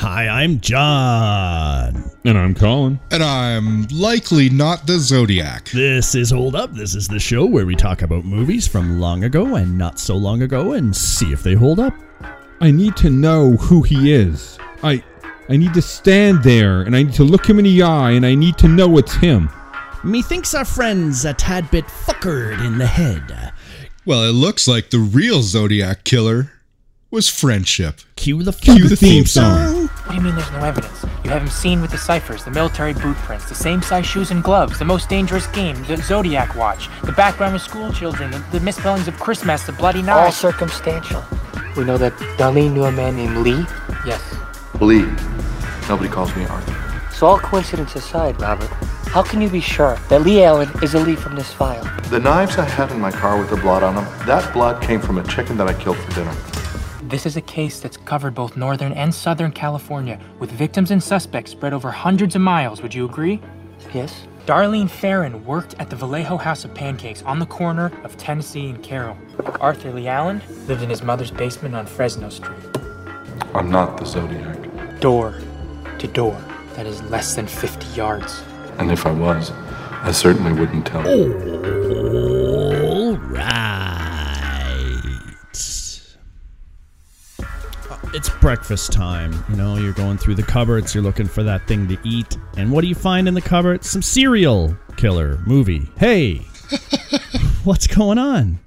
Hi, I'm Jon. And I'm Colin. And I'm likely not the Zodiac. This is Hold Up. This is the show where we talk about movies from long ago and not so long ago and see if they hold up. I need to know who he is. I I need to stand there and I need to look him in the eye and I need to know it's him. Methinks our friend's a tad bit fuckered in the head. Well, it looks like the real Zodiac killer was friendship. Cue the, Cue the theme song. What do you mean there's no evidence? You have him seen with the ciphers, the military boot prints, the same size shoes and gloves, the most dangerous game, the Zodiac watch, the background of school children, the, the misspellings of Christmas, the bloody knives. All circumstantial. We know that Darlene knew a man named Lee. yes. Lee. Nobody calls me Arthur. So all coincidence aside, Robert, how can you be sure that Lee Allen is a Lee from this file? The knives I had in my car with the blood on them, that blood came from a chicken that I killed for dinner. This is a case that's covered both northern and southern California, with victims and suspects spread over hundreds of miles. Would you agree? Yes? Darlene Ferrin worked at the Vallejo House of Pancakes on the corner of Tennessee and Carroll. Arthur Lee Allen lived in his mother's basement on Fresno Street. I'm not the Zodiac. Door to door. That is less than 50 yards. And if I was, I certainly wouldn't tell. All right. It's breakfast time. You know, you're going through the cupboards, you're looking for that thing to eat. And what do you find in the cupboard? Some serial killer movie. Hey, what's going on?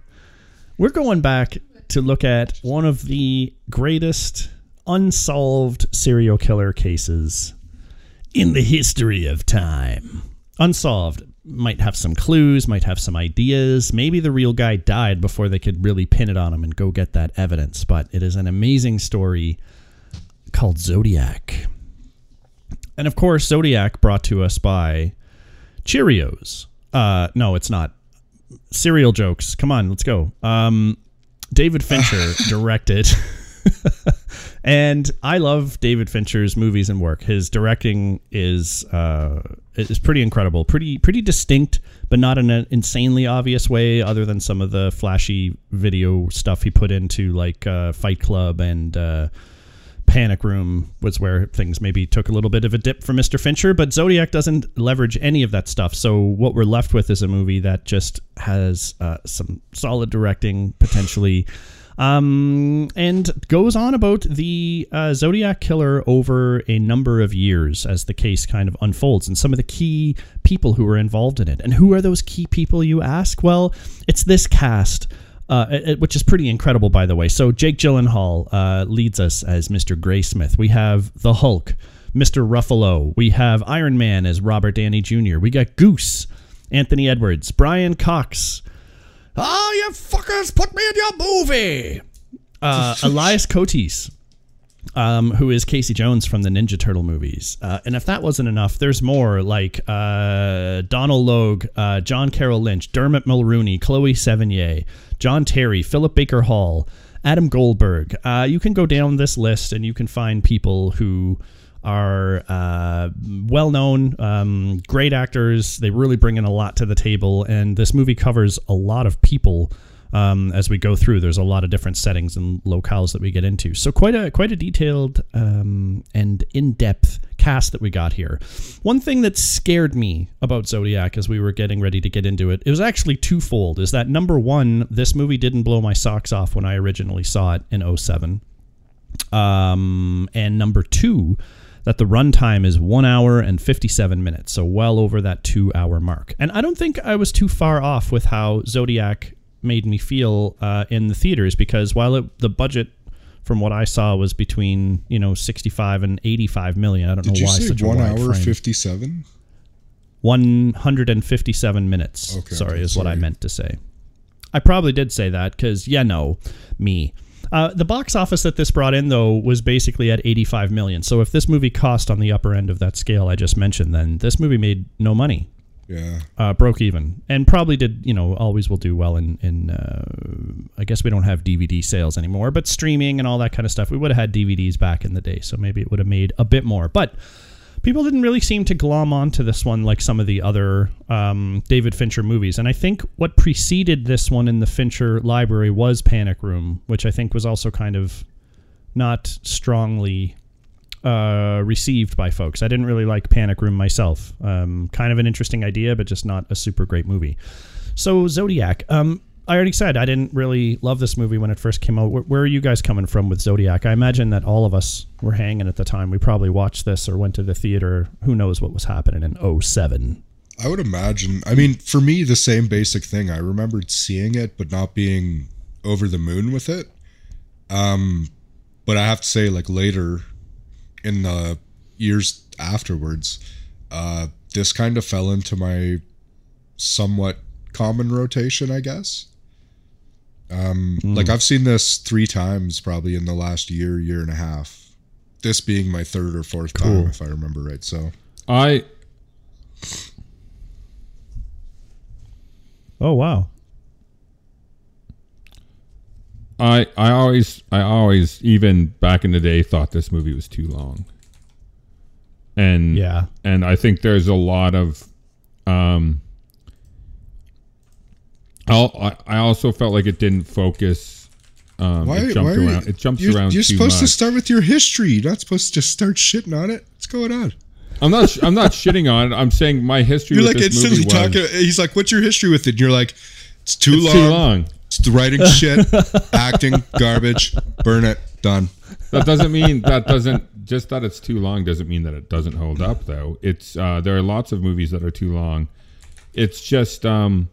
We're going back to look at one of the greatest unsolved serial killer cases in the history of time. Unsolved. Might have some clues, might have some ideas. Maybe the real guy died before they could really pin it on him and go get that evidence. But it is an amazing story called Zodiac. And of course, Zodiac brought to us by Cheerios. Uh, no, it's not. Cereal jokes. Come on, let's go. Um, David Fincher directed. and I love David Fincher's movies and work. His directing is uh, is pretty incredible, pretty pretty distinct, but not in an insanely obvious way. Other than some of the flashy video stuff he put into like uh, Fight Club and uh, Panic Room was where things maybe took a little bit of a dip for Mr. Fincher, but Zodiac doesn't leverage any of that stuff. So what we're left with is a movie that just has uh, some solid directing potentially um, and goes on about the uh, Zodiac killer over a number of years as the case kind of unfolds and some of the key people who were involved in it. And who are those key people, you ask? Well, it's this cast. Uh, it- which is pretty incredible, by the way. So Jake Gyllenhaal uh, leads us as Mr. Graysmith. We have the Hulk, Mr. Ruffalo. We have Iron Man as Robert Downey Jr. We got Goose, Anthony Edwards, Brian Cox. Oh, you fuckers, put me in your movie. Uh, Elias Koteas, um, who is Casey Jones from the Ninja Turtle movies. Uh, and if that wasn't enough, there's more like uh, Donal Logue, uh, John Carroll Lynch, Dermot Mulroney, Chloe Sevigny, John Terry, Philip Baker Hall, Adam Goldberg. Uh, you can go down this list and you can find people who are uh, well known, um, great actors. They really bring in a lot to the table. And this movie covers a lot of people um, as we go through. There's a lot of different settings and locales that we get into. So quite a quite a detailed um, and in depth cast that we got here. One thing that scared me about Zodiac as we were getting ready to get into it, it was actually twofold. Is that number one, this movie didn't blow my socks off when I originally saw it in 07. Um, and number two, that the runtime is one hour and 57 minutes, so well over that two hour mark. And I don't think I was too far off with how Zodiac made me feel uh, in the theaters because while it, the budget from what I saw was between you know 65 and 85 million. I don't Did know you why say such one a wide hour frame. 57? 157 minutes. Okay, sorry, okay, is what I meant to say. I probably did say that because, yeah, no, me. Uh, the box office that this brought in, though, was basically at 85 million. So if this movie cost on the upper end of that scale I just mentioned, then this movie made no money, Yeah. uh, broke even, and probably did. You know, always will do well in. in uh, I guess we don't have DVD sales anymore, but streaming and all that kind of stuff. We would have had DVDs back in the day, so maybe it would have made a bit more. But people didn't really seem to glom onto this one like some of the other um, David Fincher movies. And I think what preceded this one in the Fincher library was Panic Room, which I think was also kind of not strongly uh, received by folks. I didn't really like Panic Room myself. Um, kind of an interesting idea, but just not a super great movie. So Zodiac. Um, I already said I didn't really love this movie when it first came out. Where, where are you guys coming from with Zodiac? I imagine that all of us were hanging at the time. We probably watched this or went to the theater. Who knows what was happening in 07. I would imagine. I mean, for me, the same basic thing. I remembered seeing it, but not being over the moon with it. Um, but I have to say, like later in the years afterwards, uh, this kind of fell into my somewhat common rotation, I guess. Um, like I've seen this three times probably in the last year, year and a half. This being my third or fourth Cool. time, if I remember right. So I Oh wow. I I always I always even back in the day thought this movie was too long. And Yeah. and I think there's a lot of um I'll, I I also felt like it didn't focus um why? it jumped why around it jumps you're, around You're supposed to start with your history. You're not supposed to just start shitting on it. What's going on? I'm not sh- I'm not shitting on it. I'm saying my history You're like instantly was talking. He's like, "What's your history with it?" And you're like, "It's too it's long. too long. It's the writing shit, acting garbage. Burn it. Done." that doesn't mean that doesn't just that it's too long doesn't mean that it doesn't hold up though it's uh there are lots of movies that are too long it's just um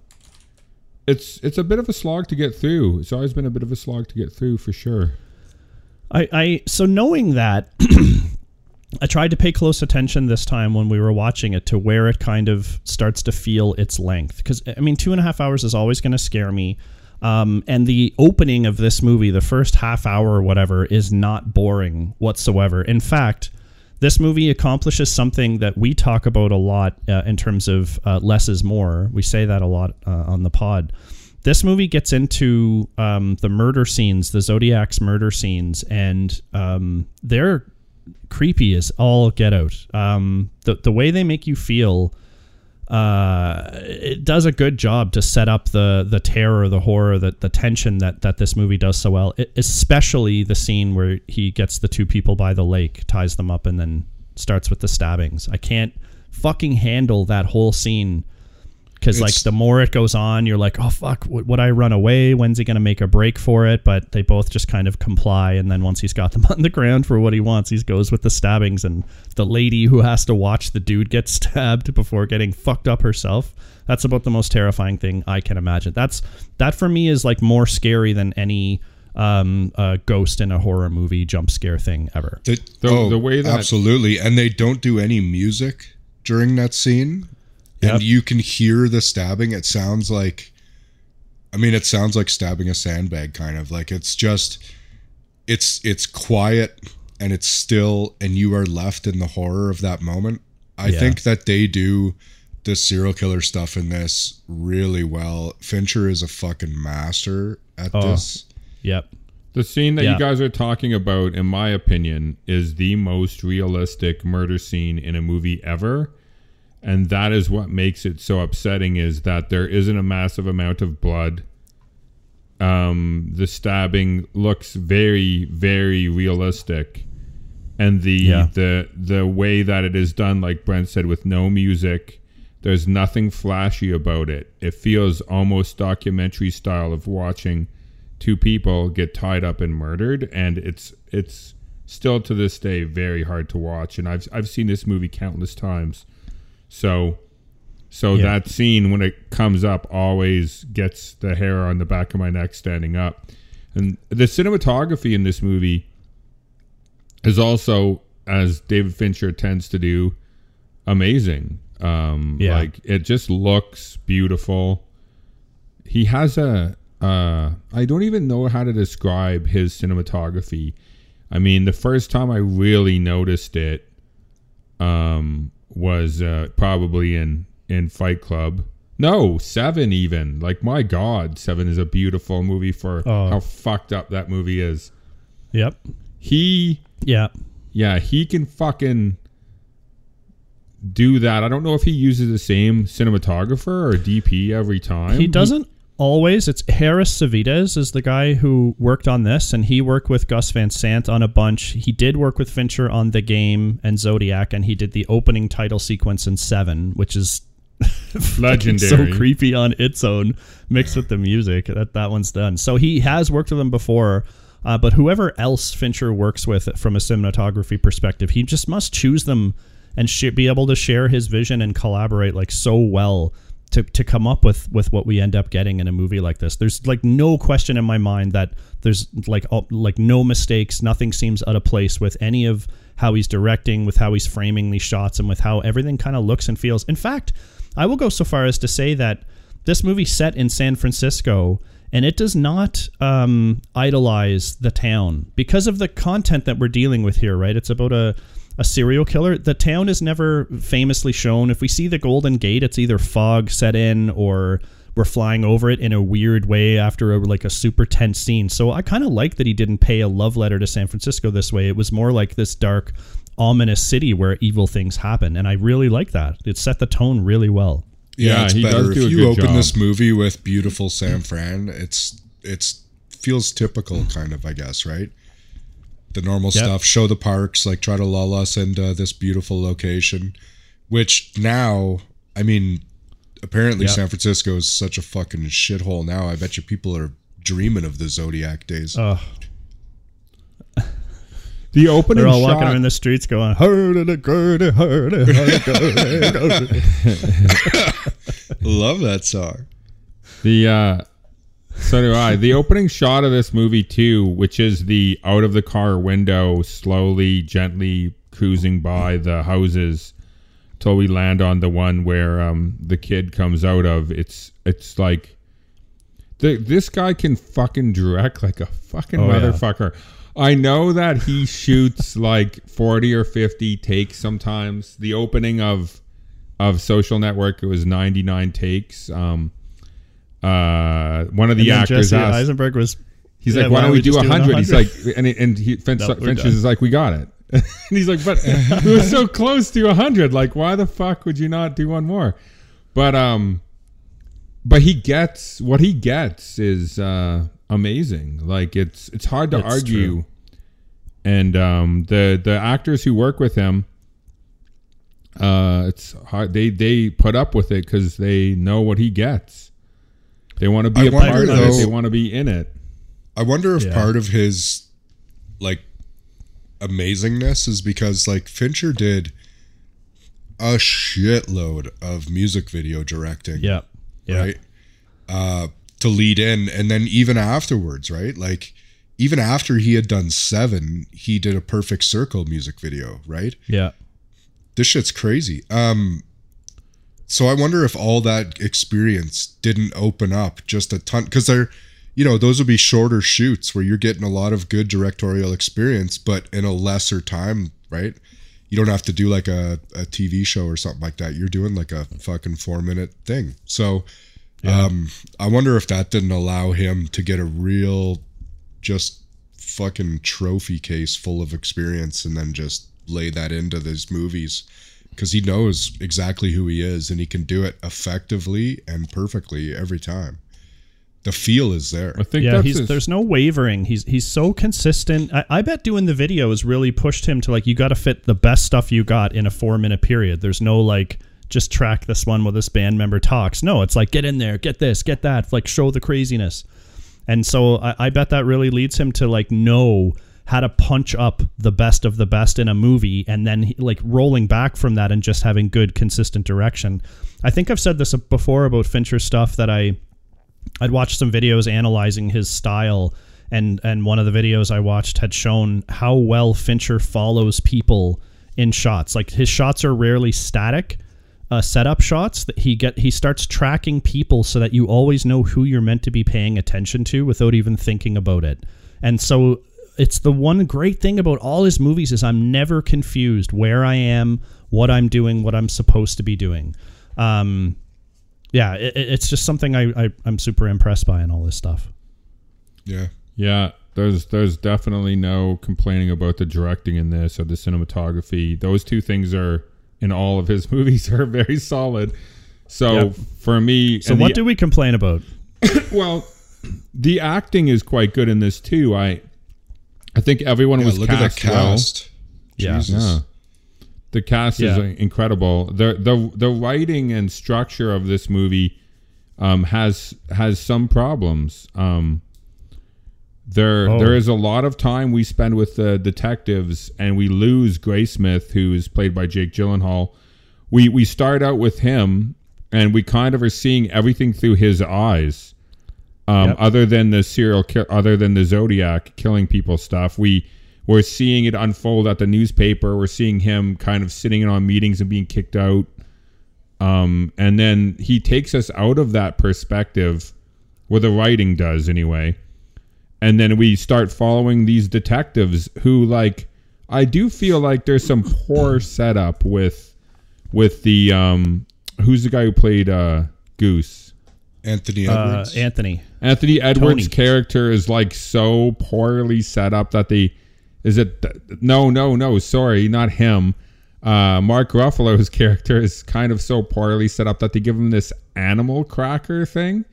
it's it's a bit of a slog to get through. It's always been a bit of a slog to get through for sure. I, I so knowing that I tried to pay close attention this time when we were watching it to where it kind of starts to feel its length. Because I mean two and a half hours is always going to scare me um, and the opening of this movie the first half hour or whatever is not boring whatsoever. In fact this movie accomplishes something that we talk about a lot uh, in terms of uh, less is more we say that a lot uh, on the pod this movie gets into um, the murder scenes, the Zodiac's murder scenes, and um, they're creepy as all get out. Um, the the way they make you feel, uh, it does a good job to set up the the terror, the horror, the, the tension that that this movie does so well. It, especially the scene where he gets the two people by the lake, ties them up, and then starts with the stabbings. I can't fucking handle that whole scene because like the more it goes on you're like oh fuck would, would i run away? When's he gonna make a break for it? But they both just kind of comply and then once he's got them on the ground for what he wants he goes with the stabbings and the lady who has to watch the dude get stabbed before getting fucked up herself that's about the most terrifying thing i can imagine. That's that for me is like more scary than any um uh, ghost in a horror movie jump scare thing ever. The, The- oh, the way that- absolutely, and they don't do any music during that scene, and you can hear the stabbing. It sounds like, I mean, it sounds like stabbing a sandbag, kind of like it's just, it's it's quiet and it's still, and you are left in the horror of that moment. I Yeah. think that they do the serial killer stuff in this really well. Fincher is a fucking master at Oh. this. yep the scene that Yeah. you guys are talking about in my opinion is the most realistic murder scene in a movie ever and that is what makes it so upsetting is that there isn't a massive amount of blood. Um the stabbing looks very very realistic. And the Yeah. the the way that it is done like Brent said with no music there's nothing flashy about it. It feels almost documentary style of watching two people get tied up and murdered. And it's it's still to this day very hard to watch. And I've I've seen this movie countless times so so Yeah. that scene when it comes up always gets the hair on the back of my neck standing up. And the cinematography in this movie is also, as David Fincher tends to do, amazing. Um, Yeah. Like it just looks beautiful. He has a. Uh, I don't even know how to describe his cinematography. I mean, the first time I really noticed it um, was uh, probably in in Fight Club. No, Seven even. Like my God, Seven is a beautiful movie for Oh. how fucked up that movie is. yep He, yeah yeah, he can fucking do that. I don't know if he uses the same cinematographer or DP every time. he doesn't always it's Harris Savides is the guy who worked on this, and he worked with Gus Van Sant on a bunch. He did work with Fincher on The Game and Zodiac, and he did the opening title sequence in Seven, which is Legendary. so creepy on its own, mixed with the music. That that one's done. So he has worked with them before. Uh, but whoever else Fincher works with from a cinematography perspective, he just must choose them and sh- be able to share his vision and collaborate like so well to, to come up with with what we end up getting in a movie like this. There's like no question in my mind that there's like all, like no mistakes. Nothing seems out of place with any of how he's directing, with how he's framing these shots, and with how everything kind of looks and feels. In fact, I will go so far as to say that this movie set in San Francisco and it does not um, idolize the town because of the content that we're dealing with here right it's about a, a serial killer the town is never famously shown if we see the golden gate it's either fog set in or we're flying over it in a weird way after a, like a super tense scene so i kind of like that he didn't pay a love letter to san francisco this way it was more like this dark ominous city where evil things happen and i really like that it set the tone really well Yeah, Yeah, it's he better does do if a you good open job. this movie with beautiful San Fran. It's it's feels typical, kind of, I guess, right? The normal Yep. stuff. Show the parks, like try to lull us into this beautiful location, which now, I mean, apparently Yep. San Francisco is such a fucking shithole now. I bet you people are dreaming of the Zodiac days. oh The opening They're all shot, walking around the streets going, "Hurdy, gurdy, hurdy, hurdy, gurdy." Love that song. The uh so do I. The opening shot of this movie too, which is the out of the car window, slowly, gently cruising by the houses till we land on the one where um the kid comes out of. It's it's like the, this guy can fucking direct like a fucking Oh, yeah. motherfucker. I know that he shoots like 40 or 50 takes sometimes. The opening of of Social Network it was 99 takes. Um uh one of the actors Jesse asked Eisenberg was. He's Yeah, like, why, don't we, do a hundred? He's like, and he, and he, Finch, No, we're Finches done. is like, we got it. and he's like, but we were so close to a hundred. Like, why the fuck would you not do one more? But um, but he gets what he gets is uh amazing. Like it's it's hard to It's argue. true. And um, the the actors who work with him, uh, it's hard. They they put up with it because they know what he gets. They want to be I a wonder, part of it. They want to be in it. I wonder if Yeah. part of his like amazingness is because like Fincher did a shitload of music video directing, Yeah. Yeah. right? Uh to lead in and then even afterwards, right? Like even after he had done 7, he did a Perfect Circle music video, right? Yeah. This shit's crazy. Um so I wonder if all that experience didn't open up just a ton cuz they're you know, those would be shorter shoots where you're getting a lot of good directorial experience but in a lesser time, right? You don't have to do like a, a TV show or something like that. You're doing like a fucking 4 minute thing. So um I wonder if that didn't allow him to get a real just fucking trophy case full of experience and then just lay that into these movies because he knows exactly who he is and he can do it effectively and perfectly every time. The feel is there. I think yeah, that's he's his- there's no wavering. He's he's so consistent. I, I bet doing the videos really pushed him to like you got to fit the best stuff you got in a four minute period. There's no like just track this one while this band member talks. No, it's like get in there, get this, get that, like show the craziness. And so I, I bet that really leads him to like know how to punch up the best of the best in a movie and then like rolling back from that and just having good consistent direction. I think I've said this before about Fincher stuff that I I'd watched some videos analyzing his style, and and one of the videos I watched had shown how well Fincher follows people in shots. Like his shots are rarely static. Uh, setup shots that he get he starts tracking people so that you always know who you're meant to be paying attention to without even thinking about it and so it's the one great thing about all his movies is i'm never confused where i am what i'm doing what i'm supposed to be doing um, yeah, it, it- it's just something I, I I'm super impressed by in all this stuff. Yeah. Yeah, there's there's definitely no complaining about the directing in this or the cinematography. Those two things are in all of his movies are very solid. So Yep. for me, So what the- do we complain about? well, the acting is quite good in this too. I I think everyone Yeah, was look cast, at the well. cast. Yeah. Jesus. Yeah. The cast Yeah. is incredible. The the the writing and structure of this movie um, has has some problems. Um, there Oh. there is a lot of time we spend with the detectives, and we lose Graysmith, who is played by Jake Gyllenhaal. We we start out with him, and we kind of are seeing everything through his eyes. Um, Yep. Other than the serial, ki- other than the Zodiac killing people stuff, we we're seeing it unfold at the newspaper. We're seeing him kind of sitting in on meetings and being kicked out. Um, and then he takes us out of that perspective, where the writing does anyway. And then we start following these detectives who, like, I do feel like there's some poor setup with with the um, who's the guy who played uh, Goose. Anthony Uh, Edwards. Anthony. Anthony Edwards' Tony. character is like so poorly set up that they is it no no no sorry not him. Uh, Mark Ruffalo's character is kind of so poorly set up that they give him this animal cracker thing.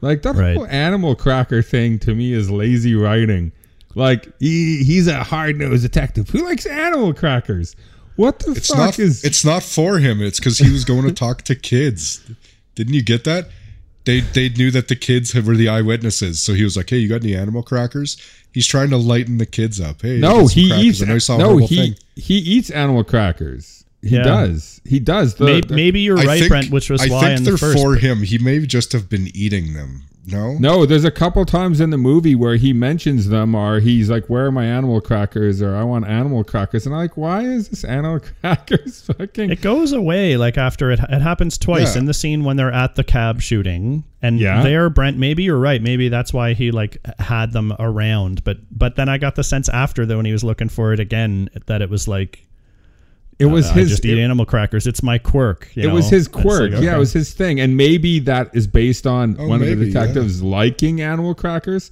Like that Right. whole animal cracker thing to me is lazy writing. Like he he's a hard nosed detective who likes animal crackers. What the it's fuck not. is It's not for him. It's because he was going to talk to kids. Didn't you get that? They they knew that the kids were the eyewitnesses, so he was like, "Hey, you got any animal crackers?" He's trying to lighten the kids up. Hey, No, get he crackers. eats. I know you saw a No, horrible he thing. he eats animal crackers. He Yeah. does. He does. The, Maybe, the- maybe you're I right, think, Brent, which was why I why think in they're the first. for him. He may just have been eating them. No, No, there's a couple times in the movie where he mentions them, or he's like, "Where are my animal crackers?" or "I want animal crackers," and I'm like, "Why is this animal crackers fucking?" It goes away like after it. It happens twice Yeah. in the scene when they're at the cab shooting, and Yeah. there, Brent. Maybe you're right. Maybe that's why he like had them around. But but then I got the sense after though when he was looking for it again that it was like It was uh, his. I just eat it, animal crackers. It's my quirk. you it was his It's like, quirk. Yeah, it was his thing, and maybe that is based on Oh, one of the detectives liking animal crackers,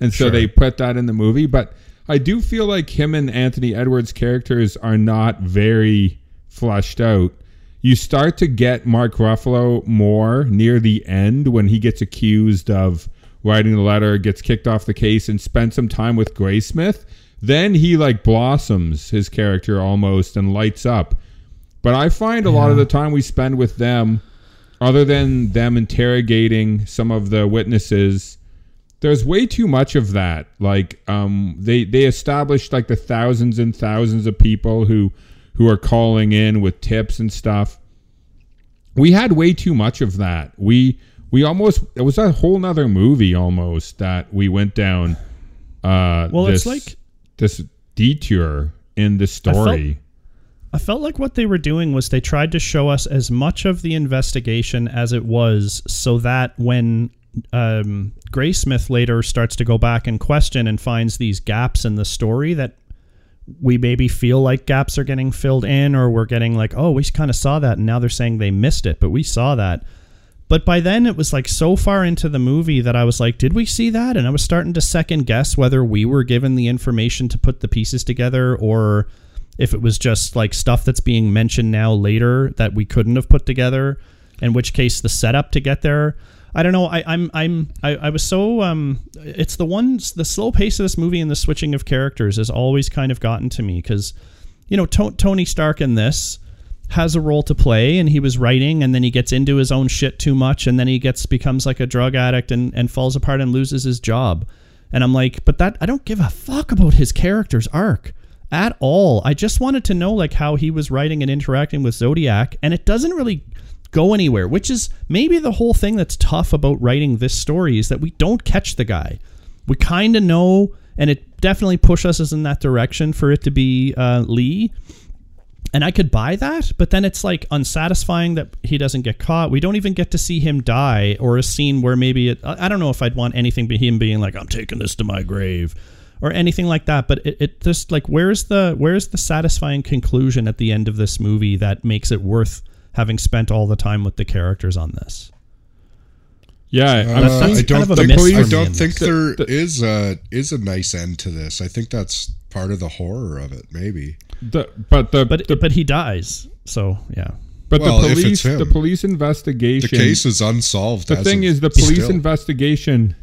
and so Sure. they put that in the movie. But I do feel like him and Anthony Edwards' characters are not very fleshed out. You start to get Mark Ruffalo more near the end when he gets accused of writing the letter, gets kicked off the case, and spends some time with Graysmith. Then he like blossoms his character almost and lights up. But I find a lot of the time we spend with them, other than them interrogating some of the witnesses, there's way too much of that. Like, um, they they established like the thousands and thousands of people who who are calling in with tips and stuff. We had way too much of that. We we almost it was a whole nother movie almost that we went down. Uh, Well, it's like- this detour in the story. I felt like what they were doing was they tried to show us as much of the investigation as it was, so that when um, Graysmith later starts to go back and question and finds these gaps in the story that we maybe feel like gaps are getting filled in, or we're getting like, oh, we kind of saw that, and now they're saying they missed it, but we saw that. But by then, it was like so far into the movie that I was like, did we see that? And I was starting to second guess whether we were given the information to put the pieces together or if it was just like stuff that's being mentioned now later that we couldn't have put together. In which case, the setup to get there. I don't know. I, I'm I'm I, I was so um. It's the ones the slow pace of this movie and the switching of characters has always kind of gotten to me because, you know, to- Tony Stark in this has a role to play and he was writing and then he gets into his own shit too much and then he gets becomes like a drug addict and, and falls apart and loses his job. And i'm like but that i don't give a fuck about his character's arc at all. I just wanted to know like how he was writing and interacting with zodiac and it doesn't really go anywhere which is maybe the whole thing that's tough about writing this story is that we don't catch the guy. We kind of know and it definitely pushes us in that direction for it to be uh, lee and I could buy that, but then it's like unsatisfying that he doesn't get caught. We don't even get to see him die or a scene where maybe it, I I don't know if I'd want anything but him being like, I'm taking this to my grave or anything like that. But it, it just like, where's the, where's the satisfying conclusion at the end of this movie that makes it worth having spent all the time with the characters on this? Yeah, I'm Uh, that's I don't of a think, miss I don't think this. there The- is a is a nice end to this. I think that's part of the horror of it. Maybe the, but the But, the but he dies. So yeah. But Well, the police, him. the police investigation. The case is unsolved. The as thing of is, the police still. investigation.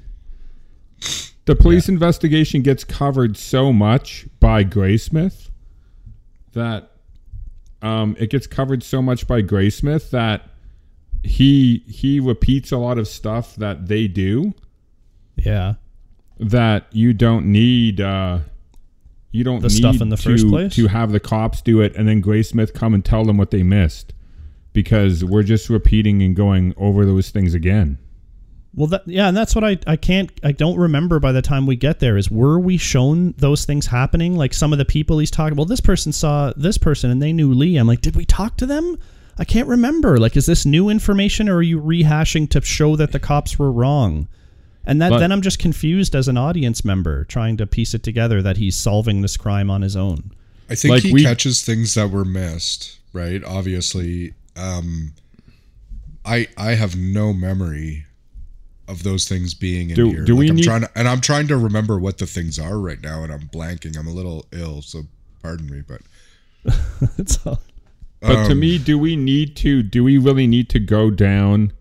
The police investigation gets covered so much by Graysmith that um, it gets covered so much by Graysmith that he he repeats a lot of stuff that they do Yeah. that you don't need uh you don't The need stuff in the to, first place? to have the cops do it and then Graysmith come and tell them what they missed because we're just repeating and going over those things again. Well, that, yeah, and that's what I I can't I don't remember by the time we get there is were we shown those things happening? Like some of the people he's talking. Well, this person saw this person and they knew Lee. I'm like, did we talk to them? I can't remember. Like, is this new information or are you rehashing to show that the cops were wrong? And that But- then I'm just confused as an audience member trying to piece it together that he's solving this crime on his own. I think Like he we- catches things that were missed, right? Obviously, um, I I have no memory of those things being in Do- here. do we I'm need- trying to, and I'm trying to remember what the things are right now, and I'm blanking. I'm a little ill, so pardon me. But It's all- But to Um, me, do we need to? Do we really need to go down?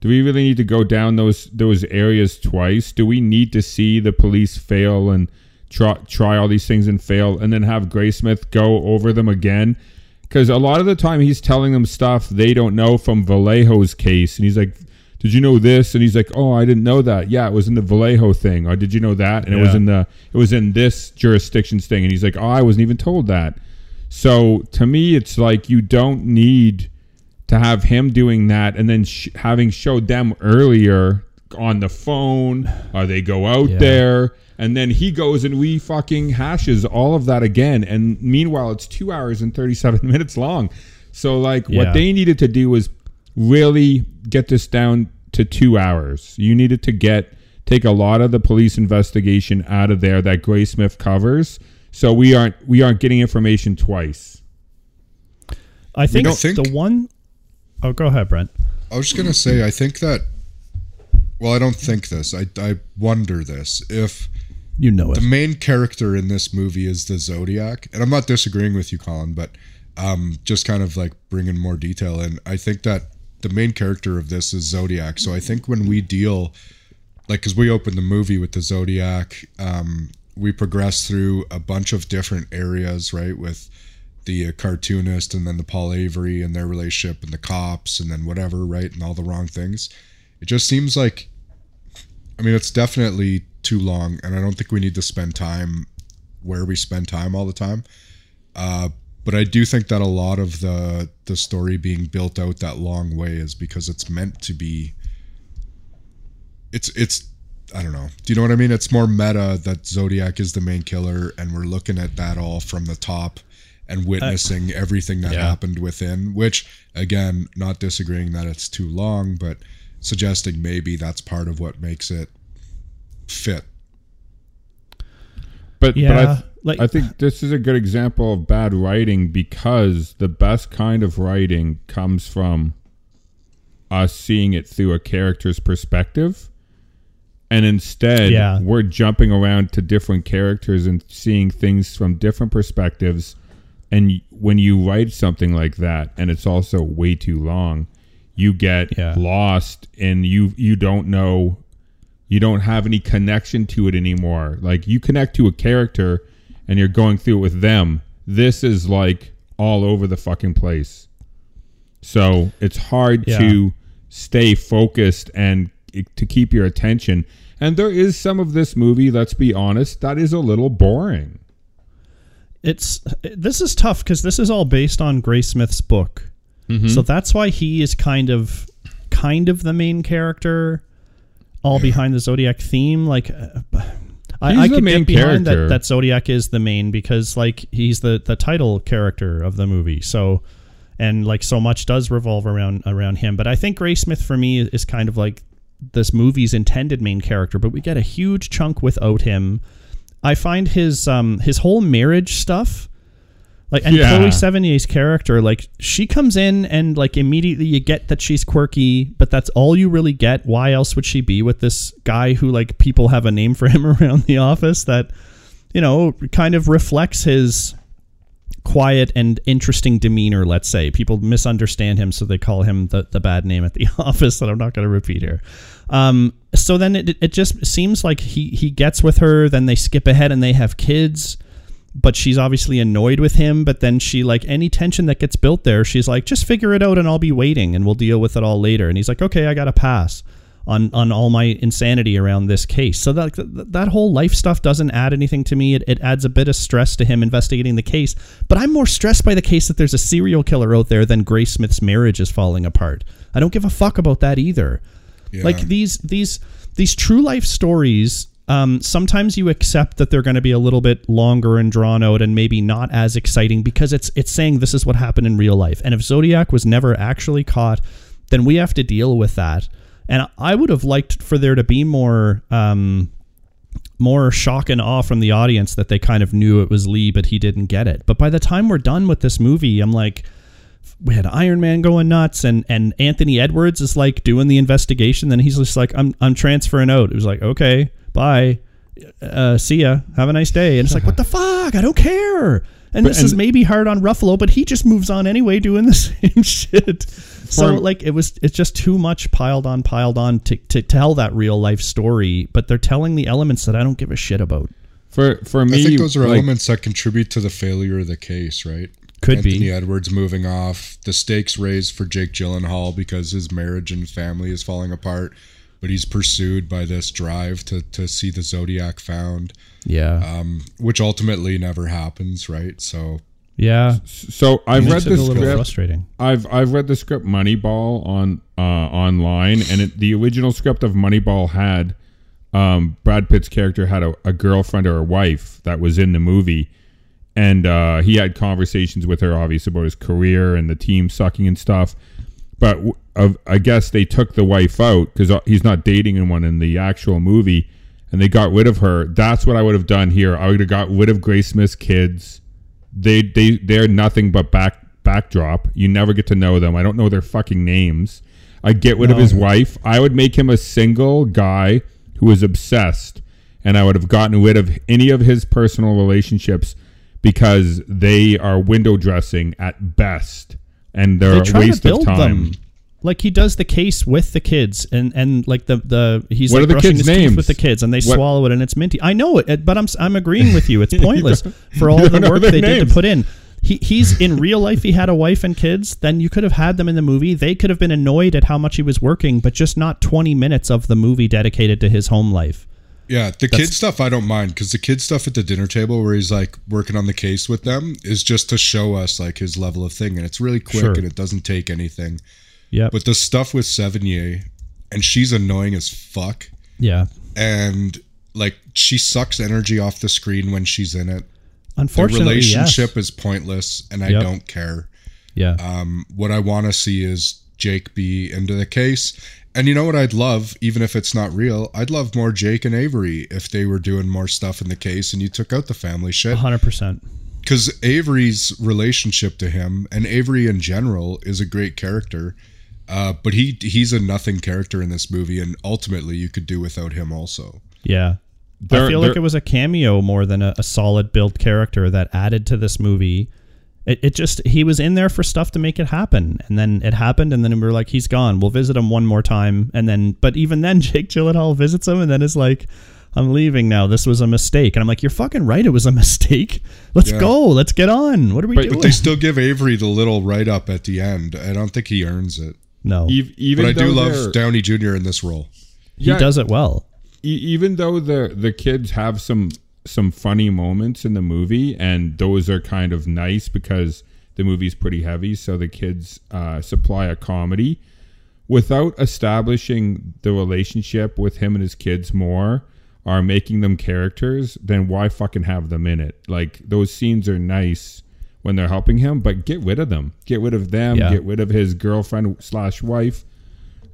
Do we really need to go down those those areas twice? Do we need to see the police fail and try try all these things and fail, and then have Graysmith go over them again? Because a lot of the time he's telling them stuff they don't know from Vallejo's case, and he's like, "Did you know this?" And he's like, "Oh, I didn't know that. Yeah, it was in the Vallejo thing. Or did you know that? And it was in the it was in this jurisdiction's thing." And he's like, "Oh, I wasn't even told that." So to me, it's like you don't need to have him doing that and then sh- having showed them earlier on the phone or they go out Yeah. there and then he goes and we fucking hashes all of that again. And meanwhile it's two hours and 37 minutes long. So like Yeah. what they needed to do was really get this down to two hours. You needed to get take a lot of the police investigation out of there that Graysmith covers. So we aren't we aren't getting information twice. I think, think- the one Oh, go ahead, Brent. I was just gonna say, I think that. Well, I don't think this. I I wonder this if You know it. the main character in this movie is the Zodiac, and I'm not disagreeing with you, Colin, but um, just kind of like bringing more detail in. I think that the main character of this is Zodiac. So I think when we deal, like, because we open the movie with the Zodiac, um, we progress through a bunch of different areas, right? With the uh, cartoonist and then the Paul Avery and their relationship and the cops and then whatever, right? And all the wrong things. It just seems like I mean, it's definitely too long, and I don't think we need to spend time where we spend time all the time. Uh, but I do think that a lot of the the story being built out that long way is because it's meant to be. It's it's I don't know. Do you know what I mean? It's more meta that Zodiac is the main killer, and we're looking at that all from the top and witnessing uh, everything that yeah. happened within. Which again, not disagreeing that it's too long, but suggesting maybe that's part of what makes it fit. But Yeah, but I, th- like- I think this is a good example of bad writing because the best kind of writing comes from us seeing it through a character's perspective. And instead, Yeah. we're jumping around to different characters and seeing things from different perspectives. And when you write something like that, and it's also way too long, you get Yeah. lost and you you don't know you don't have any connection to it anymore. Like you connect to a character and you're going through it with them. This is like all over the fucking place. So it's hard Yeah. to stay focused and to keep your attention. And there is some of this movie, let's be honest, that is a little boring. It's this is tough because this is all based on Graysmith's book, Mm-hmm. so that's why he is kind of kind of the main character, all behind the Zodiac theme. Like, uh, I, I could get behind that. That Zodiac is the main because like he's the the title character of the movie. So, and like so much does revolve around around him. But I think Graysmith for me is kind of like this movie's intended main character, but we get a huge chunk without him. I find his um his whole marriage stuff like and Yeah. Chloe Sevigny's character like she comes in and like immediately you get that she's quirky, but that's all you really get. Why else would she be with this guy who like people have a name for him around the office that you know kind of reflects his quiet and interesting demeanor. Let's say people misunderstand him, so they call him the the bad name at the office that I'm not going to repeat here. Um, so then it it just seems like he he gets with her, then they skip ahead and they have kids. But she's obviously annoyed with him. But then she like any tension that gets built there, she's like, just figure it out and I'll be waiting and we'll deal with it all later. And he's like, okay, I got to pass on on all my insanity around this case. So that that whole life stuff doesn't add anything to me. It, it adds a bit of stress to him investigating the case. But I'm more stressed by the case that there's a serial killer out there than Graysmith's marriage is falling apart. I don't give a fuck about that either. Like these these these true life stories. Um, sometimes you accept that they're going to be a little bit longer and drawn out and maybe not as exciting because it's it's saying this is what happened in real life. And if Zodiac was never actually caught, then we have to deal with that. And I would have liked for there to be more um, more shock and awe from the audience that they kind of knew it was Lee, but he didn't get it. But by the time we're done with this movie, I'm like, we had Iron Man going nuts, and and Anthony Edwards is like doing the investigation. Then he's just like, I'm I'm transferring out. It was like, okay, bye, uh, see ya, have a nice day. And it's like, what the fuck? I don't care. And But- this is maybe hard on Ruffalo, but he just moves on anyway, doing the same shit. So For- like it was, it's just too much piled on, piled on to to tell that real life story. But they're telling the elements that I don't give a shit about. For for me, I think those are like, elements that contribute to the failure of the case, right? Could be. Anthony Edwards moving off, the stakes raised for Jake Gyllenhaal because his marriage and family is falling apart, but he's pursued by this drive to to see the Zodiac found, Yeah, um, which ultimately never happens, right? So yeah. So I've read Makes it the a little script. frustrating. I've I've read the script Moneyball on uh, online, and it, the original script of Moneyball had um, Brad Pitt's character had a, a girlfriend or a wife that was in the movie, and uh, he had conversations with her, obviously about his career and the team sucking and stuff. But w- I guess they took the wife out because he's not dating anyone in the actual movie, and they got rid of her. That's what I would have done here. I would have got rid of Graysmith's kids they they they're nothing but back backdrop. You never get to know them. I don't know their fucking names. I get rid of his wife. I would make him a single guy who is obsessed, and I would have gotten rid of any of his personal relationships because they are window dressing at best, and they're They a waste to build of time. them. Like he does the case with the kids, and and like the the he's What like are the brushing kids' his teeth with the kids, and they What- swallow it, and it's minty. I know it, but I'm I'm agreeing with you. It's pointless for all the work they did to put in. He he's in real life. He had a wife and kids. Then you could have had them in the movie. They could have been annoyed at how much he was working, but just not 20 minutes of the movie dedicated to his home life. Yeah, the kid stuff I don't mind because the kid stuff at the dinner table where he's like working on the case with them is just to show us like his level of thing, and it's really quick Sure. and it doesn't take anything. Yeah. But the stuff with Sevigny, and she's annoying as fuck, yeah. and like she sucks energy off the screen when she's in it. Unfortunately, the relationship yes. is pointless, and I Yep. don't care. Yeah. Um, what I want to see is Jake be into the case. And you know what I'd love, even if it's not real, I'd love more Jake and Avery if they were doing more stuff in the case and you took out the family shit. 100%. Because Avery's relationship to him and Avery in general is a great character. Uh, but he he's a nothing character in this movie, and ultimately you could do without him also. Yeah. I They're- feel like it was a cameo more than a, a solid built character that added to this movie. It, it just he was in there for stuff to make it happen, and then it happened, and then we were like, he's gone. We'll visit him one more time, and then, but even then, Jake Gyllenhaal visits him, and then is like, I'm leaving now. This was a mistake, and I'm like, you're fucking right. It was a mistake. Let's Yeah. go. Let's get on. What are we But- doing? But they still give Avery the little write up at the end. I don't think he earns it. no, Ev- Even But I do love Downey Jr. in this role. he does it well. e- even though the the kids have some some funny moments in the movie and those are kind of nice because the movie's pretty heavy so the kids uh, supply a comedy. Without establishing the relationship with him and his kids more are making them characters then why fucking have them in it? Like those scenes are nice when they're helping him but get rid of them. Get rid of them. Yeah. get rid of his girlfriend slash wife.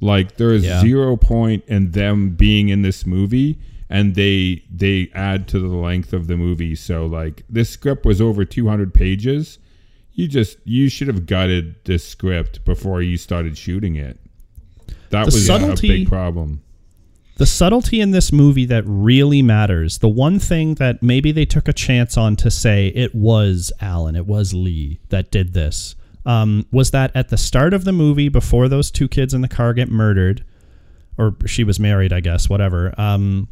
Like there is Yeah. zero point in them being in this movie and they they add to the length of the movie. So like this script was over 200 pages. You just you should have gutted this script before you started shooting it. That The was subtlety- a big problem. The subtlety in this movie that really matters, the one thing that maybe they took a chance on to say it was Allen, it was Lee that did this, um, was that at the start of the movie, before those two kids in the car get murdered, or she was married, I guess, whatever, um,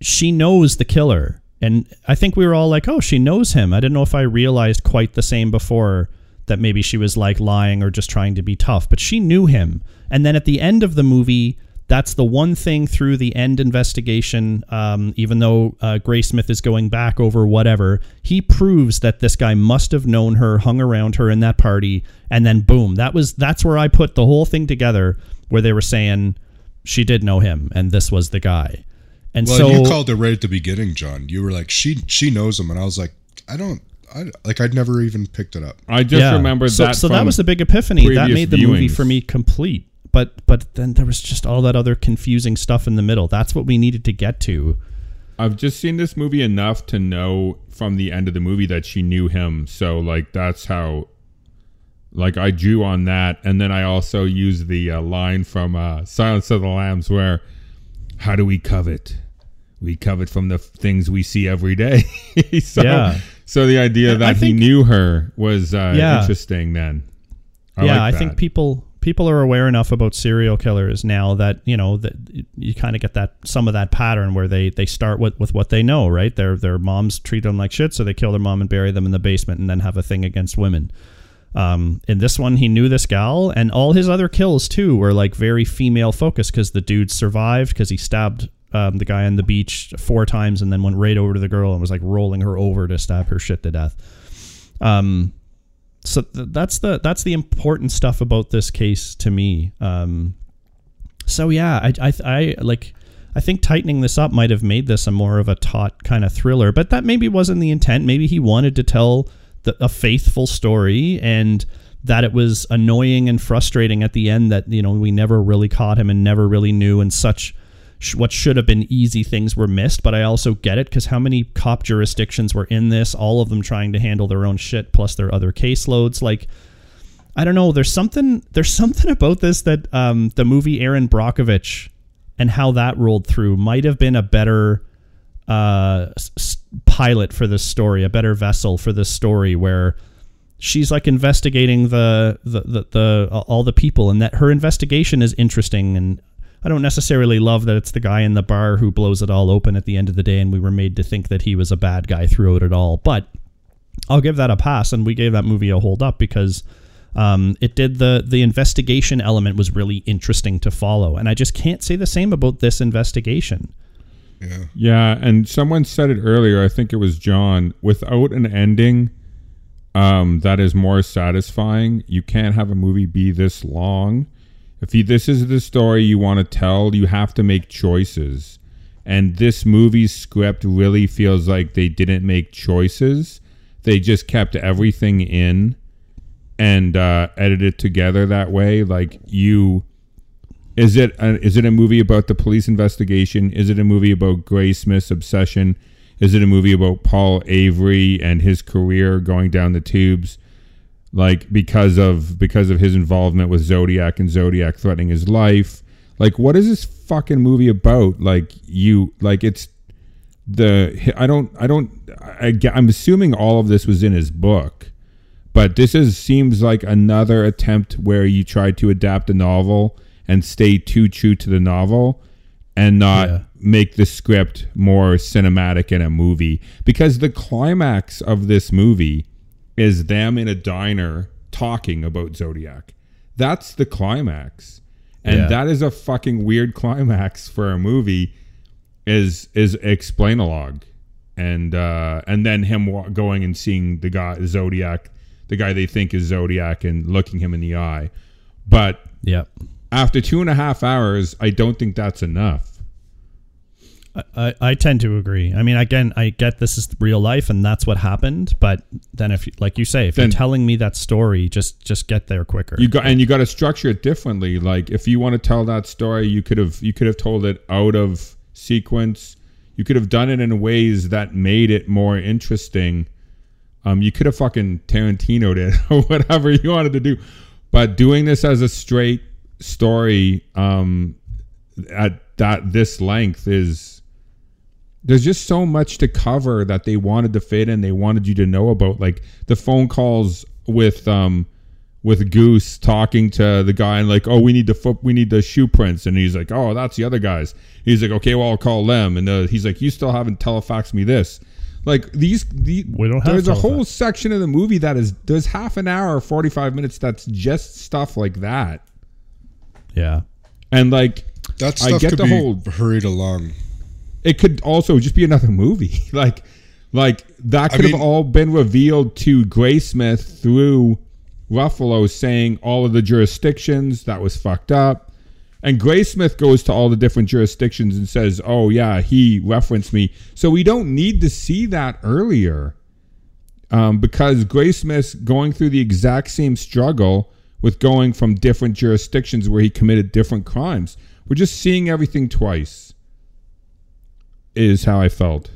she knows the killer. And I think we were all like, oh, she knows him. I didn't know if I realized quite the same before that maybe she was like lying or just trying to be tough, but she knew him. And then at the end of the movie, that's the one thing through the end investigation. Um, even though uh, Graysmith is going back over whatever, he proves that this guy must have known her, hung around her in that party, and then boom, that was that's where I put the whole thing together, where they were saying she did know him, and this was the guy. And Well, so you called it right at the beginning, Jon. You were like, she she knows him, and I was like, I don't, I like I'd never even picked it up. I just remembered so, that. So that was the big epiphany. That made the movie for me complete. But but then there was just all that other confusing stuff in the middle. That's what we needed to get to. I've just seen this movie enough to know from the end of the movie that she knew him. So like that's how like I drew on that and then I also used the uh, line from uh, Silence of the Lambs where how do we covet? We covet from the things we see every day. so, Yeah. so the idea that he knew her was uh, Yeah. interesting then. I yeah, like I think people people are aware enough about serial killers now that you know that you kind of get that some of that pattern where they they start with with what they know, right? Their their moms treat them like shit, so they kill their mom and bury them in the basement, and then have a thing against women. Um, in this one, he knew this gal, and all his other kills too were like very female focused because the dude survived because he stabbed um, the guy on the beach four times and then went right over to the girl and was like rolling her over to stab her shit to death. Um, so th- that's the that's the important stuff about this case to me. Um, so yeah, I, I I like I think tightening this up might have made this a more of a taut kind of thriller, but that maybe wasn't the intent. Maybe he wanted to tell the, a faithful story and that it was annoying and frustrating at the end that you know we never really caught him and never really knew and such sh- what should have been easy things were missed but i also get it because how many cop jurisdictions were in this all of them trying to handle their own shit plus their other caseloads like i don't know there's something there's something about this that um, the movie erin brockovich and how that rolled through might have been a better uh, s- pilot for this story, a better vessel for this story, where she's like investigating the the, the the all the people, and that her investigation is interesting. And I don't necessarily love that it's the guy in the bar who blows it all open at the end of the day, and we were made to think that he was a bad guy throughout it all. But I'll give that a pass, and we gave that movie a hold up because um, it did the the investigation element was really interesting to follow, and I just can't say the same about this investigation. Yeah. Yeah, and someone said it earlier. I think it was Jon. Without an ending um, that is more satisfying, you can't have a movie be this long. If you, this is the story you want to tell, you have to make choices. And this movie's script really feels like they didn't make choices. They just kept everything in and uh, edited together that way. Like you, is it a, is it a movie about the police investigation? Is it a movie about Graysmith's obsession? Is it a movie about Paul Avery and his career going down the tubes? Like because of because of his involvement with Zodiac and Zodiac threatening his life. Like what is this fucking movie about? Like you like it's the I don't I don't I, I'm assuming all of this was in his book but this is seems like another attempt where you tried to adapt a novel and stay too true to the novel and not Yeah. make the script more cinematic in a movie because the climax of this movie is them in a diner talking about Zodiac. That's the climax. And Yeah. that is a fucking weird climax for a movie is is explain-a-log and uh and then him wa- going and seeing the guy Zodiac the guy they think is Zodiac and looking him in the eye but Yep. after two and a half hours I don't think that's enough I, I tend to agree. I mean, again, I get this is real life and that's what happened, but then if, like you say, if Then- you're telling me that story, just just get there quicker. you got and you got to structure it differently like if you want to tell that story you could have you could have told it out of sequence you could have done it in ways that made it more interesting um you could have fucking tarantinoed it or whatever you wanted to do but doing this as a straight story um at that this length is there's just so much to cover that they wanted to fit in. They wanted you to know about, like the phone calls with um with Goose talking to the guy and like, oh, we need the foot, we need the shoe prints, and he's like, oh, that's the other guys. He's like, okay, well, I'll call them, and uh, he's like, you still haven't telefaxed me this. Like these, the, We don't have There's a whole telefax. section of the movie that is there's half an hour, forty five minutes that's just stuff like that, Yeah. and like That I get could the be whole- hurried along. It could also just be another movie. like like that I could have all been revealed to Graysmith through Ruffalo saying all of the jurisdictions that was fucked up. And Graysmith goes to all the different jurisdictions and says, "Oh yeah, he referenced me." So we don't need to see that earlier, um, because Graysmith's going through the exact same struggle with going from different jurisdictions where he committed different crimes. We're just seeing everything twice is how I felt.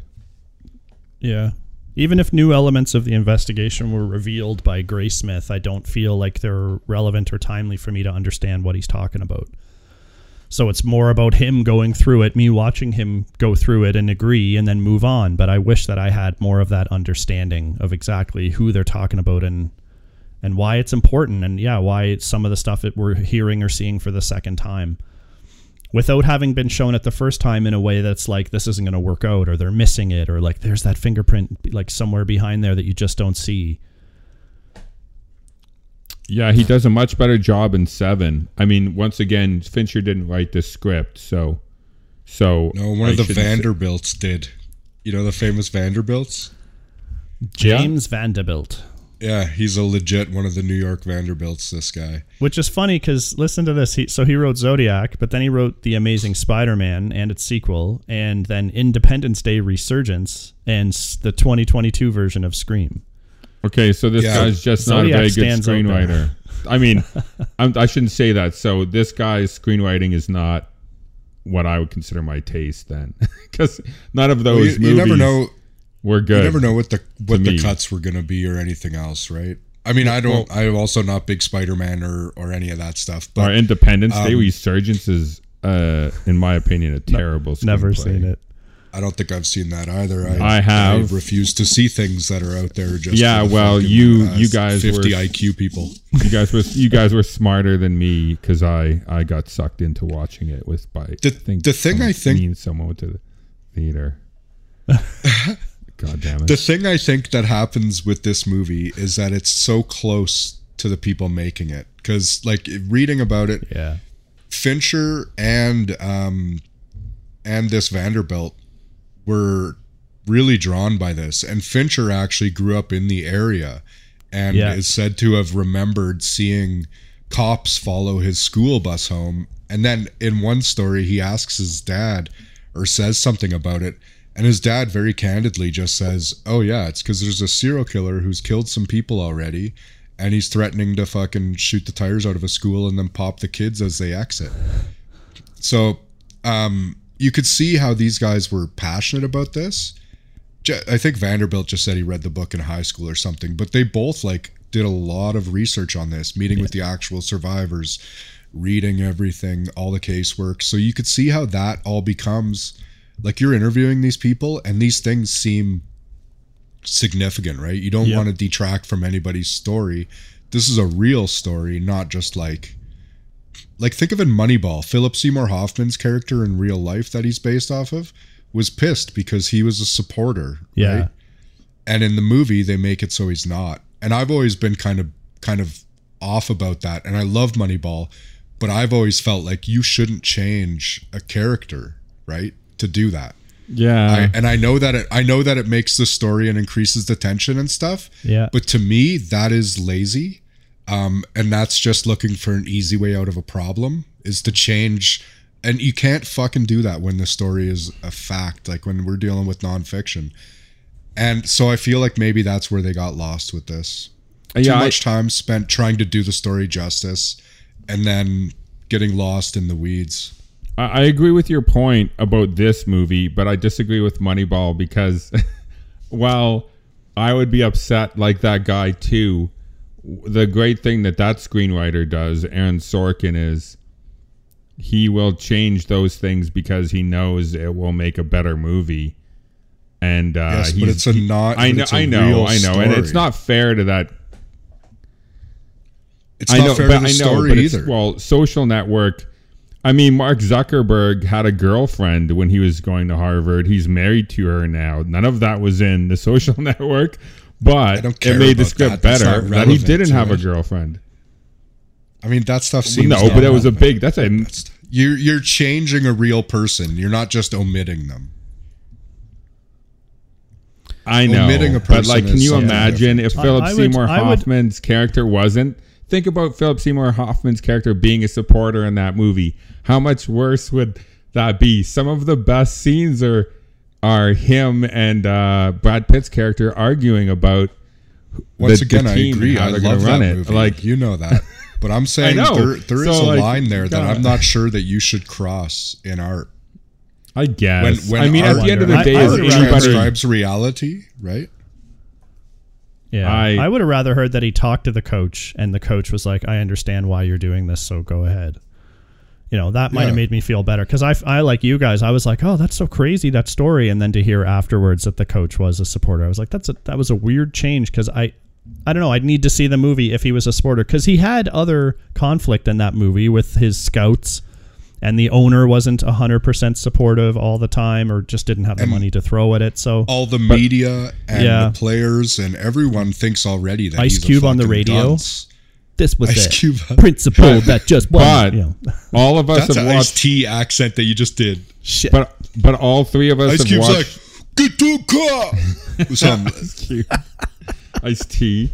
Yeah. Even if new elements of the investigation were revealed by Graysmith, I don't feel like they're relevant or timely for me to understand what he's talking about. So it's more about him going through it, me watching him go through it and agree and then move on. But I wish that I had more of that understanding of exactly who they're talking about and and why it's important and yeah, why some of the stuff that we're hearing or seeing for the second time without having been shown it the first time in a way that's like this isn't going to work out or they're missing it or like there's that fingerprint like somewhere behind there that you just don't see Yeah, he does a much better job in Seven. I mean, once again, Fincher didn't write the script, so so No, one I of the shouldn't say- Vanderbilts did. You know the famous Vanderbilts? james vanderbilt Yeah, he's a legit one of the New York Vanderbilts. This guy. which is funny because listen to this he, so he wrote zodiac but then he wrote the amazing spider-man and its sequel and then independence day resurgence and the 2022 version of scream Okay, so this Yeah. guy's just not a very good stands out there. screenwriter. I mean, I'm, I shouldn't say that. So this guy's screenwriting is not what I would consider my taste then, because none of Well, those you, movies you never know. Were good. You never know what the what the me. cuts were going to be or anything else, right? I mean, I don't. I'm also not big Spider-Man or or any of that stuff. Our But Independence Day um, Resurgence is, uh, in my opinion, a terrible. never screenplay. seen it I don't think I've seen that either. I, I have. I refuse to see things that are out there. Just Yeah, the well, fucking, you- uh, you guys 50 were- IQ people. You guys were you guys were smarter than me because I I got sucked into watching it with by The- I think the thing I think- mean someone went to the theater. God damn it! The thing I think that happens with this movie is that it's so close to the people making it. Because, like, reading about it, yeah Fincher and um and this Vanderbilt were really drawn by this and Fincher actually grew up in the area and Yeah. is said to have remembered seeing cops follow his school bus home and then in one story he asks his dad or says something about it and his dad very candidly just says oh yeah it's because there's a serial killer who's killed some people already and he's threatening to fucking shoot the tires out of a school and then pop the kids as they exit so um, you could see how these guys were passionate about this. I think Vanderbilt just said he read the book in high school or something, but they both like did a lot of research on this, meeting with the actual survivors, reading everything, all the casework. So you could see how that all becomes like you're interviewing these people and these things seem significant, right? You don't Yep. want to detract from anybody's story. This is a real story, not just like like think of in Moneyball, Philip Seymour Hoffman's character in real life that he's based off of was pissed because he was a supporter, yeah right? And in the movie they make it so he's not. And I've always been kind of kind of off about that. And I love Moneyball, but I've always felt like you shouldn't change a character, right? To do that. yeah, I, and I know that it I know that it makes the story and increases the tension and stuff. Yeah. But to me, that is lazy. Um, and that's just looking for an easy way out of a problem is to change and you can't fucking do that when the story is a fact, like when we're dealing with nonfiction. And so I feel like maybe that's where they got lost with this. Too yeah. I- much time spent trying to do the story justice and then getting lost in the weeds. I agree with your point about this movie, but I disagree with Moneyball because while I would be upset like that guy too, the great thing that that screenwriter does, Aaron Sorkin, is he will change those things because he knows it will make a better movie. And uh, Yes, but it's a not- I know, I know, I know, and it's not fair to that It's I not know, fair but to the I know, story either. well, social network. I mean, Mark Zuckerberg had a girlfriend when he was going to Harvard. He's married to her now. None of that was in the social network, but it made the script that. Better that he didn't to have a girlfriend. I mean, that stuff seems no, but it was a big. That's a. You're you're changing a real person. You're not just omitting them. I know, Omitting a person but like, can you imagine different. if I- Philip I would- Seymour would- Hoffman's character wasn't? Think about Philip Seymour Hoffman's character being a supporter in that movie. How much worse would that be? Some of the best scenes are are him and uh, Brad Pitt's character arguing about Once the- again, the I team and agree. I love run that it. movie. Like- you know that, but I'm saying there there is So, a like, line there that God. I'm not sure that you should cross in art. I guess. When, when I mean, at the end of the day, I is would rather- anybody? transcribes reality, right? Yeah, I- I, would have rather heard that he talked to the coach, and the coach was like, "I understand why you're doing this, so go ahead." You know, that might have Yeah. made me feel better because I, I like you guys. I was like, "Oh, that's so crazy that story," and then to hear afterwards that the coach was a supporter, I was like, "That's a that was a weird change." Because I, I don't know, I'd need to see the movie if he was a supporter because he had other conflict in that movie with his scouts. And the owner wasn't hundred percent supportive all the time, or just didn't have the And- money to throw at it. So All the media and Yeah. the players and everyone thinks already that Ice he's a Cube on the radio? dunce. this was Ice the Cube. principle that just But you know, all of us That's have watched. T accent that you just did. shit. But but all three of us Ice have Cube's watched. like, get to the car. Some- Ice tea.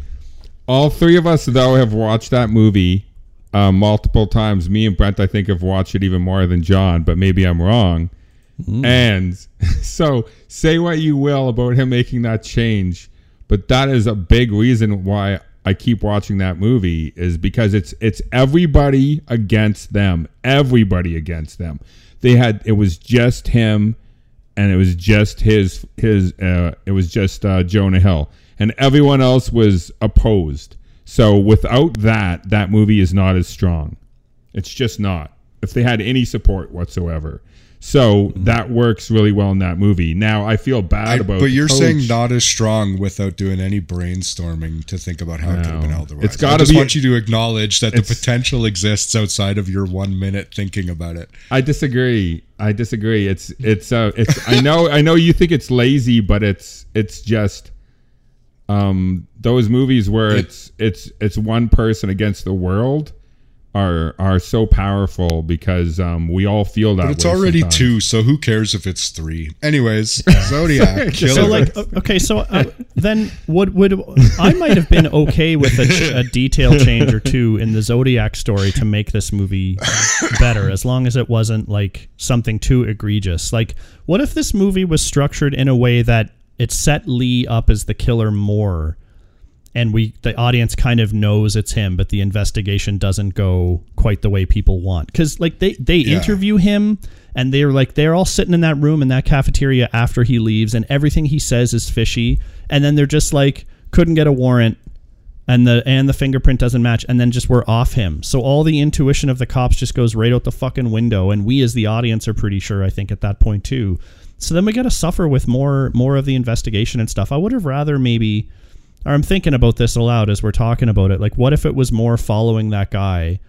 All three of us though have watched that movie uh, multiple times. Me and Brent, I think, have watched it even more than Jon, but maybe I'm wrong. And so, say what you will about him making that change, but that is a big reason why I keep watching that movie is because it's it's everybody against them, everybody against them. They had it was just him and it was just his his uh, it was just uh, Jonah Hill, and everyone else was opposed. So without that, that movie is not as strong. It's just not. If they had any support whatsoever, so that works really well in that movie. Now I feel bad I, about. but you're Coach. saying not as strong without doing any brainstorming to think about how it could have been No. otherwise. It's I just be- want you to acknowledge that the potential exists outside of your one minute thinking about it. I disagree. I disagree. It's it's uh it's I know I know you think it's lazy, but it's it's just um those movies where It- it's it's it's one person against the world are are so powerful because um we all feel that But it's way already sometimes. two, so who cares if it's three? Anyways, Zodiac. So, killer. so like okay so uh, then would would i might have been okay with a, a detail change or two in the zodiac story to make this movie better as long as it wasn't like something too egregious like what if this movie was structured in a way that it set lee up as the killer more and we the audience kind of knows it's him but the investigation doesn't go quite the way people want. Because like they they Yeah. interview him and they're like they're all sitting in that room in that cafeteria after he leaves and everything he says is fishy and then they're just like couldn't get a warrant and the and the fingerprint doesn't match and then just we're off him. So all the intuition of the cops just goes right out the fucking window and we as the audience are pretty sure i think at that point too. So then we got to suffer with more more of the investigation and stuff. I would have rather maybe or I'm thinking about this aloud as we're talking about it. Like, what if it was more following that guy,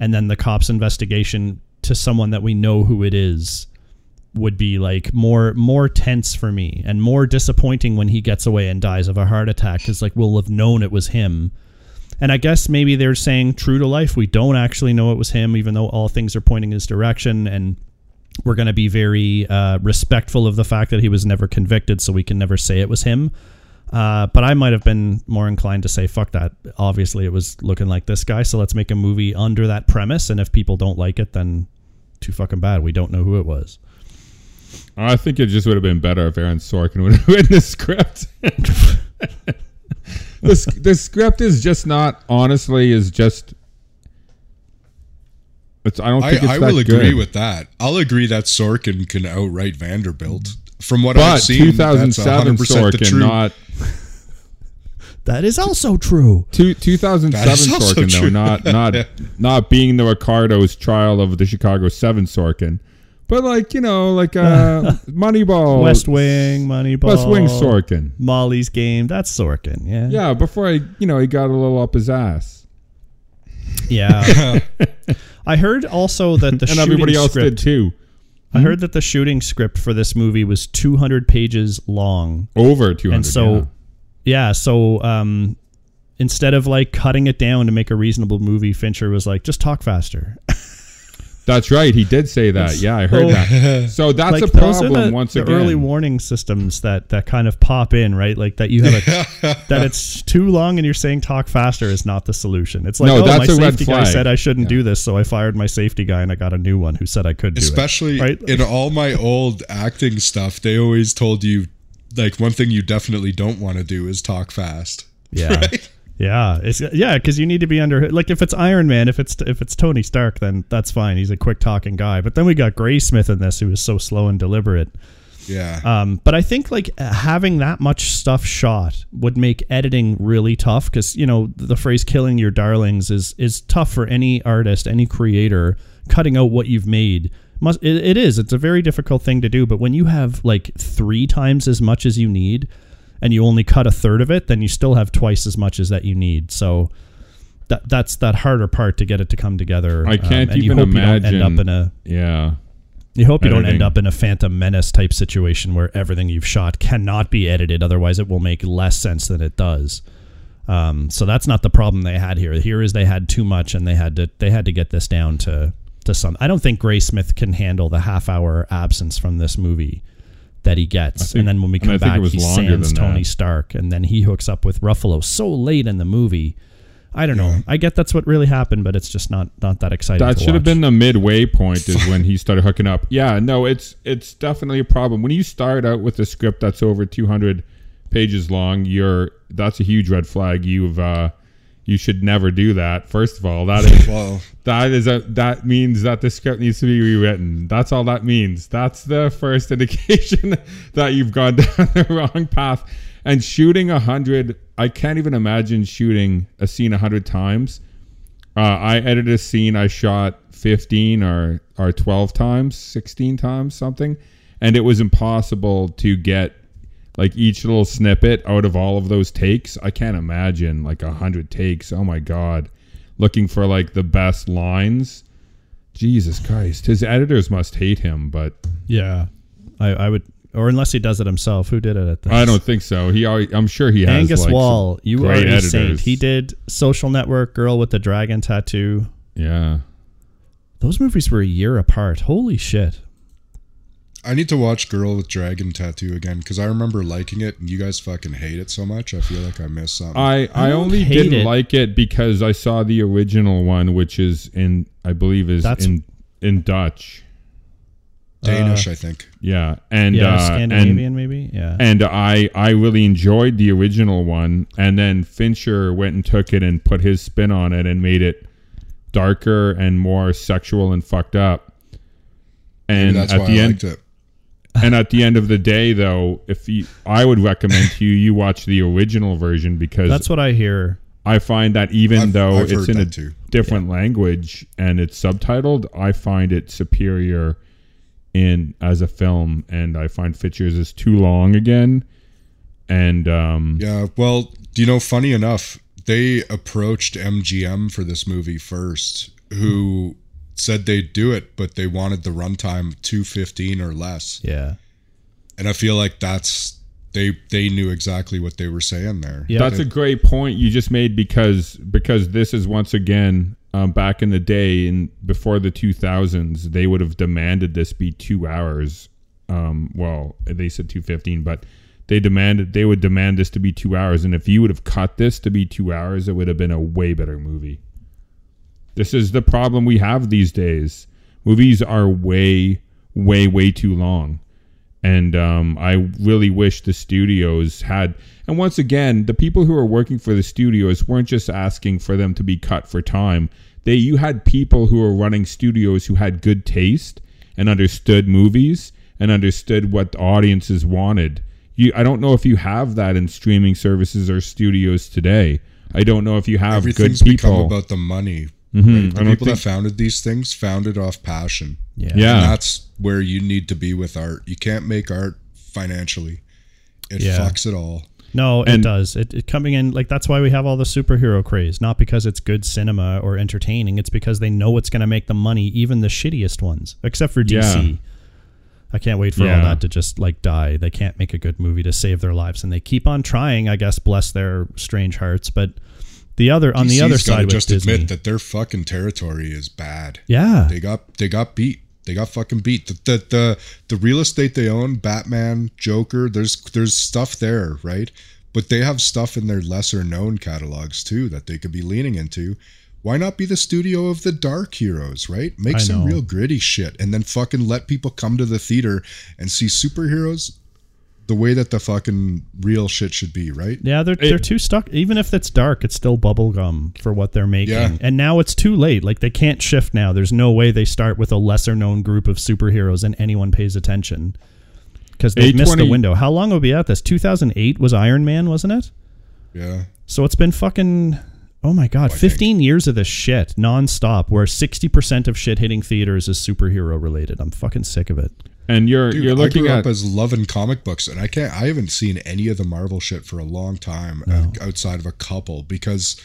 and then the cops' investigation to someone that we know who it is would be like more more tense for me and more disappointing when he gets away and dies of a heart attack because like we'll have known it was him. And I guess maybe they're saying true to life, we don't actually know it was him, even though all things are pointing his direction and. We're going to be very uh, respectful of the fact that he was never convicted, so we can never say it was him. Uh, but I might have been more inclined to say, fuck that. Obviously, it was looking like this guy, so let's make a movie under that premise. And if people don't like it, then too fucking bad. We don't know who it was. I think it just would have been better if Aaron Sorkin would have written the script. the, the script is just not honestly is just it's I don't I, think it's I that will agree with that. I'll agree that Sorkin can outright Vanderbilt. From what but I've seen, 2007 that's 100% the Sorkin truth. not That is also true. Two, 2007 That is also Sorkin, though, not not not being the Ricardos trial of the Chicago Seven Sorkin, but like you know, like uh, Moneyball, West Wing, Moneyball, West Wing Sorkin. Molly's Game. That's Sorkin. Yeah. Yeah, before I, you know, he got a little up his ass, Yeah. I heard also that the and shooting everybody else script. did too. I heard that the shooting script for this movie was 200 pages long, Over 200. and so yeah. yeah, so um, instead of like cutting it down to make a reasonable movie, Fincher was like, just talk faster. that's right. He did say that. Yeah, I heard so- that. So that's like a those are problem the, once the again. early warning systems that that kind of pop in, right? Like that you have a that it's too long and you're saying talk faster is not the solution. It's like No, oh, that's my a red safety guy flag. said I shouldn't do this, so I fired my safety guy and I got a new one who said I could do Especially it. Right? in all my old acting stuff, they always told you like one thing you definitely don't want to do is talk fast. Yeah. Right? Yeah, it's yeah, because you need to be under like if it's Iron Man, if it's if it's Tony Stark, then that's fine. He's a quick talking guy. But then we got Graysmith in this, who is so slow and deliberate. Yeah. Um, but I think like having that much stuff shot would make editing really tough because you know the phrase "killing your darlings" is is tough for any artist, any creator. Cutting out what you've made must it, it is. It's a very difficult thing to do. But when you have like three times as much as you need, and you only cut a third of it, then you still have twice as much as that you need. So. That, that's that harder part to get it to come together. I can't and even you hope You don't end imagine- up in a yeah. you hope you don't end up in a Phantom Menace type situation where everything you've shot cannot be edited. Otherwise, it will make less sense than it does. Um, so that's not the problem they had here. Here is they had too much, and they had to they had to get this down to to some. I don't think Graysmith can handle the half hour absence from this movie that he gets, think- and then when we come back, he sands Tony that. Stark, and then he hooks up with Ruffalo so late in the movie. I don't know. I get that's what really happened, but it's just not not that exciting. That should have been the midway point is when he started hooking up. Yeah, no, it's it's definitely a problem. When you start out with a script that's over 200 pages long, you're that's a huge red flag. You've uh you should never do that. First of all, that is well, that is a that means that the script needs to be rewritten. That's all that means. That's the first indication that you've gone down the wrong path. And shooting a hundred, I can't even imagine shooting a scene a hundred times. Uh, I edited a scene I shot fifteen or or twelve times, sixteen times, something, and it was impossible to get like each little snippet out of all of those takes. I can't imagine like a hundred takes. Oh my god, looking for like the best lines. Jesus Christ, his editors must hate him, but Yeah, I, I would, or unless he does it himself. Who did it at this? I don't think so. He, always, I'm sure he has. Angus like, Wall, you are a saint. He did Social Network, Girl with the Dragon Tattoo. Yeah, Those movies were a year apart. Holy shit! I need to watch Girl with Dragon Tattoo again because I remember liking it and you guys fucking hate it so much. I feel like I missed something. I I, don't only didn't it. like it because I saw the original one, which is in I believe is That's- in in Dutch. Danish, I think. Yeah, and Yeah, uh, and Scandinavian maybe. Yeah, and I I really enjoyed the original one, and then Fincher went and took it and put his spin on it and made it darker and more sexual and fucked up. And that's at why the I end, liked it. And at the end of the day, though, if you, I would recommend to you, you watch the original version because that's what I hear. I find that even I've- though I've it's in a too. different language and it's subtitled, I find it superior in as a film, and I find Fincher's is too long again. And um, Yeah, well, do you know, funny enough, they approached MGM for this movie first, who said they'd do it, but they wanted the runtime 215 or less. Yeah, And I feel like that's they they knew exactly what they were saying there. Yeah. That's a great point you just made because because this is once again um, back in the day and before the 2000s they would have demanded this be two hours. Um, well, they said 215, but they demanded they would demand this to be two hours, and if you would have cut this to be two hours, it would have been a way better movie. This is the problem we have these days. Movies are way, way, way too long and um, I really wish the studios had. And once again, the people who are working for the studios weren't just asking for them to be cut for time. They you had people who were running studios who had good taste and understood movies and understood what the audiences wanted. You, I don't know if you have that in streaming services or studios today. I don't know if you have good people. Everything's become about the money. Mhm. right? The don't people that founded these things founded off passion. Yeah. Yeah. And that's where you need to be with art. You can't make art financially. It Yeah. fucks it all. No, it does. It, it coming in like that's why we have all the superhero craze. Not because it's good cinema or entertaining. It's because they know it's going to make the money, even the shittiest ones, except for DC. Yeah. I can't wait for Yeah. all that to just like die. They can't make a good movie to save their lives, and they keep on trying. I guess bless their strange hearts. But the other on the other side, just admit that their fucking territory is bad. yeah, They got they got beat. They got fucking beat. The, the the the real estate they own, Batman, Joker, there's there's stuff there, right? But they have stuff in their lesser known catalogs too that they could be leaning into. Why not be the studio of the dark heroes, right? Make I some know. real gritty shit and then fucking let people come to the theater and see superheroes the way that the fucking real shit should be, right? Yeah, they're they're too stuck. Even if it's dark, it's still bubblegum for what they're making. Yeah. And now it's too late. Like they can't shift now. There's no way they start with a lesser known group of superheroes and anyone pays attention. Because they missed the window. How long will we be at this? 2008 was Iron Man, wasn't it? Yeah. So it's been fucking oh my god, I 15 years of this shit nonstop where 60% of shit hitting theaters is superhero related. I'm fucking sick of it. And you're Dude, you're looking I grew at up as loving comic books, and I can't. I haven't seen any of the Marvel shit for a long time, uh, outside of a couple, because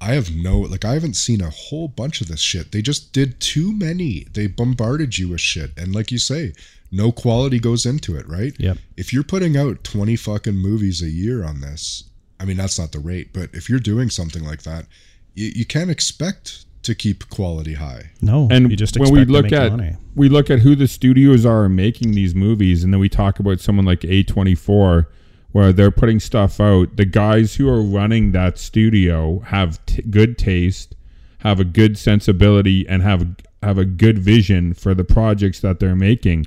I have no like. I haven't seen a whole bunch of this shit. They just did too many. They bombarded you with shit, and like you say, no quality goes into it, right? Yep. If you're putting out twenty fucking movies a year on this, I mean that's not the rate, but if you're doing something like that, you, you can't expect to keep quality high. No, and you just when expect we to look make at money. we look at who the studios are making these movies and then we talk about someone like A24 where they're putting stuff out. The guys who are running that studio have t- good taste have a good sensibility and have have a good vision for the projects that they're making.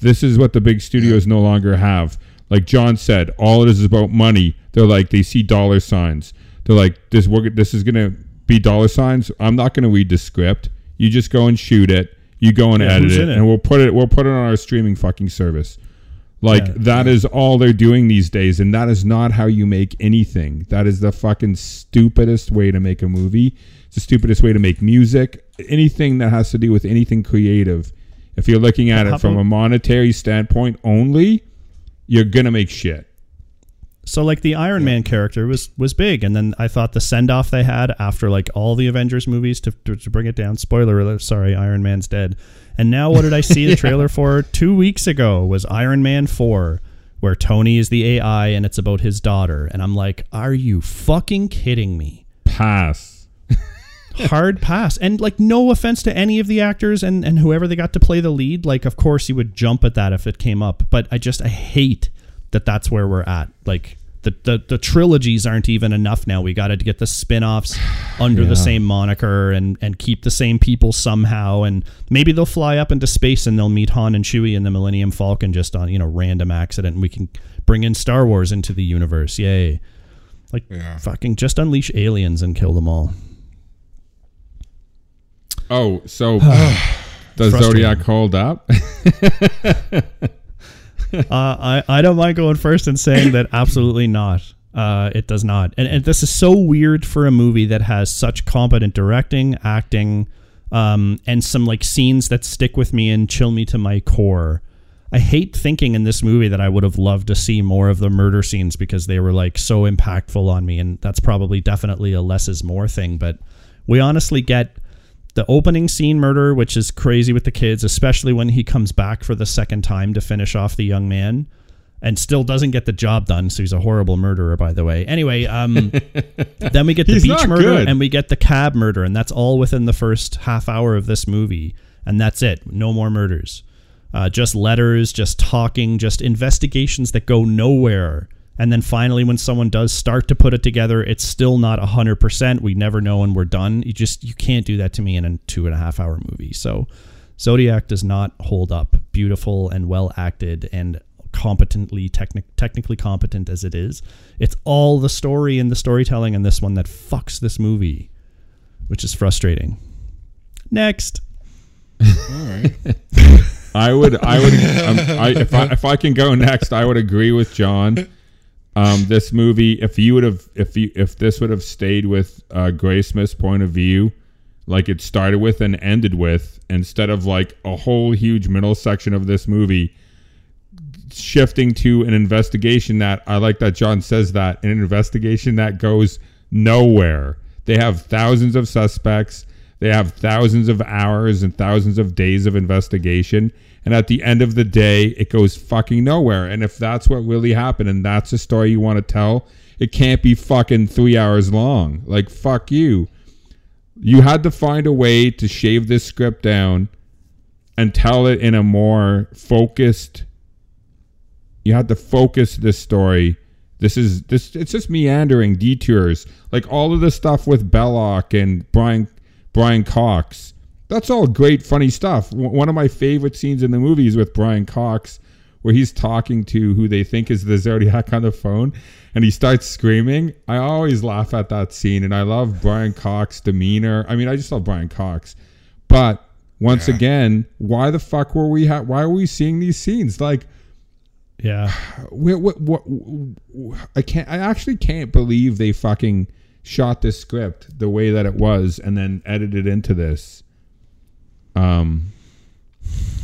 This is what the big studios no longer have. Like Jon said all it is is about money. They're like they see dollar signs. They're like this we're, this is going to be dollar signs I'm not going to read the script. You just go and shoot it. You go and Yeah, edit it, it? and we'll put it we'll put it on our streaming fucking service. Like Yeah. that is all they're doing these days and that is not how you make anything. That is the fucking stupidest way to make a movie. It's the stupidest way to make music. Anything that has to do with anything creative. If you're looking at it from a monetary standpoint only you're gonna make shit So like the Iron Man character was was big, and then I thought the send off they had after like all the Avengers movies to, to to bring it down. Spoiler alert! Sorry, Iron Man's dead. And now what did I see the trailer for two weeks ago? Was Iron Man four, where Tony is the AI and it's about his daughter, and I'm like, are you fucking kidding me? pass hard pass and like no offense to any of the actors and and whoever they got to play the lead like of course you would jump at that if it came up but i just i hate that that's where we're at. Like the the, the trilogies aren't even enough now. We got to get the spin-offs under the same moniker and and keep the same people somehow. And maybe they'll fly up into space and they'll meet han and chewie in the millennium falcon just on you know random accident. And we can bring in star wars into the universe. Yay. Like Yeah. fucking just unleash aliens and kill them all. Oh so does zodiac hold up Uh, I, I don't mind going first and saying that absolutely not. Uh, it does not. And, and this is so weird for a movie that has such competent directing, acting, um, and some like scenes that stick with me and chill me to my core. I hate thinking in this movie that I would have loved to see more of the murder scenes because they were like so impactful on me. And that's probably definitely a less is more thing. But we honestly get the opening scene murder, which is crazy with the kids, especially when he comes back for the second time to finish off the young man and still doesn't get the job done. So he's a horrible murderer, by the way. Anyway, um, then we get the He's beach murder good. and we get the cab murder, and that's all within the first half hour of this movie. And that's it. No more murders. Uh, just letters, just talking, just investigations that go nowhere. And then finally, when someone does start to put it together, it's still not hundred percent. We never know when we're done. You just you can't do that to me in a two and a half hour movie. So, Zodiac does not hold up. Beautiful and well acted and competently technic- technically competent as it is. It's all the story and the storytelling in this one that fucks this movie, which is frustrating. Next. All right. I would, I would, um, I, if I if I can go next, I would agree with Jon. Um, this movie, if you would have, if you, if this would have stayed with uh, Graysmith's point of view, like it started with and ended with, instead of like a whole huge middle section of this movie shifting to an investigation that I like that Jon says that an investigation that goes nowhere. They have thousands of suspects. They have thousands of hours and thousands of days of investigation. And at the end of the day, it goes fucking nowhere. And if that's what really happened and that's the story you want to tell, it can't be fucking three hours long. Like, fuck you. You had to find a way to shave this script down and tell it in a more focused you had to focus this story. This is this it's just meandering detours. Like all of the stuff with Belloc and Brian Brian Cox. That's all great funny stuff. W- One of my favorite scenes in the movie is with Brian Cox where he's talking to who they think is the Zodiac on the phone and he starts screaming. I always laugh at that scene and I love Brian Cox demeanor. I mean, I just love Brian Cox. But once Yeah. again, why the fuck were we ha- why are we seeing these scenes? Like Yeah. what, what, what, I can't. I actually can't believe they fucking shot this script the way that it was and then edited into this. Um,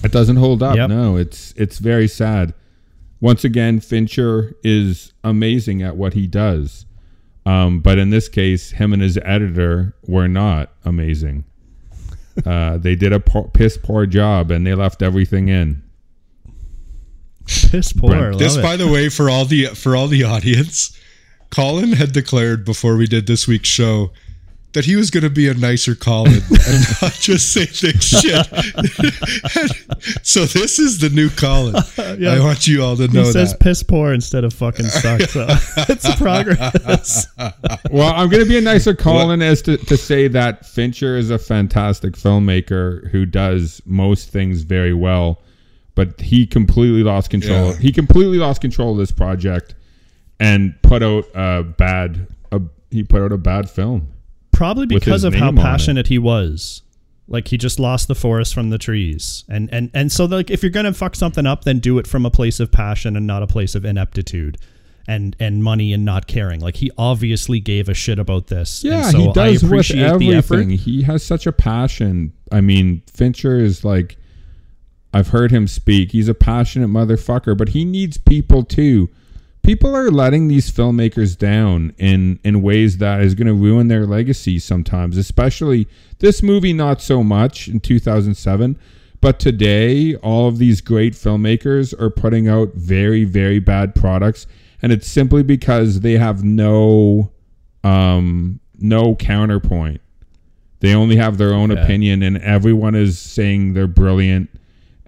it doesn't hold up. Yep. No, it's it's very sad. Once again, Fincher is amazing at what he does, um, but in this case, him and his editor were not amazing. Uh, they did a po- piss poor job, and they left everything in. Piss poor. Brent, Love This, it. by the way, for all the for all the audience, Colin had declared before we did this week's show that he was going to be a nicer Colin and not just say thick shit. so this is the new Colin. Yeah. I want you all to know he says that. piss poor instead of fucking suck. So it's a progress. Well, I'm going to be a nicer Colin as to, to say that Fincher is a fantastic filmmaker who does most things very well, but he completely lost control. Yeah. He completely lost control of this project and put out a bad. A, he put out a bad film. Probably because of how name on it. passionate he was. Like he just lost the forest from the trees. And and and so like if you're gonna fuck something up, then do it from a place of passion and not a place of ineptitude. And, and money and not caring. Like he obviously gave a shit about this. Yeah, so he does I with appreciate the effort. everything. He has such a passion. I mean, Fincher is like, I've heard him speak. He's a passionate motherfucker, but he needs people too. People are letting these filmmakers down in in ways that is going to ruin their legacy sometimes. Especially this movie, not so much in 2007, but today, all of these great filmmakers are putting out very, very bad products, and it's simply because they have no um, no counterpoint. They only have their own Yeah. opinion, and everyone is saying they're brilliant,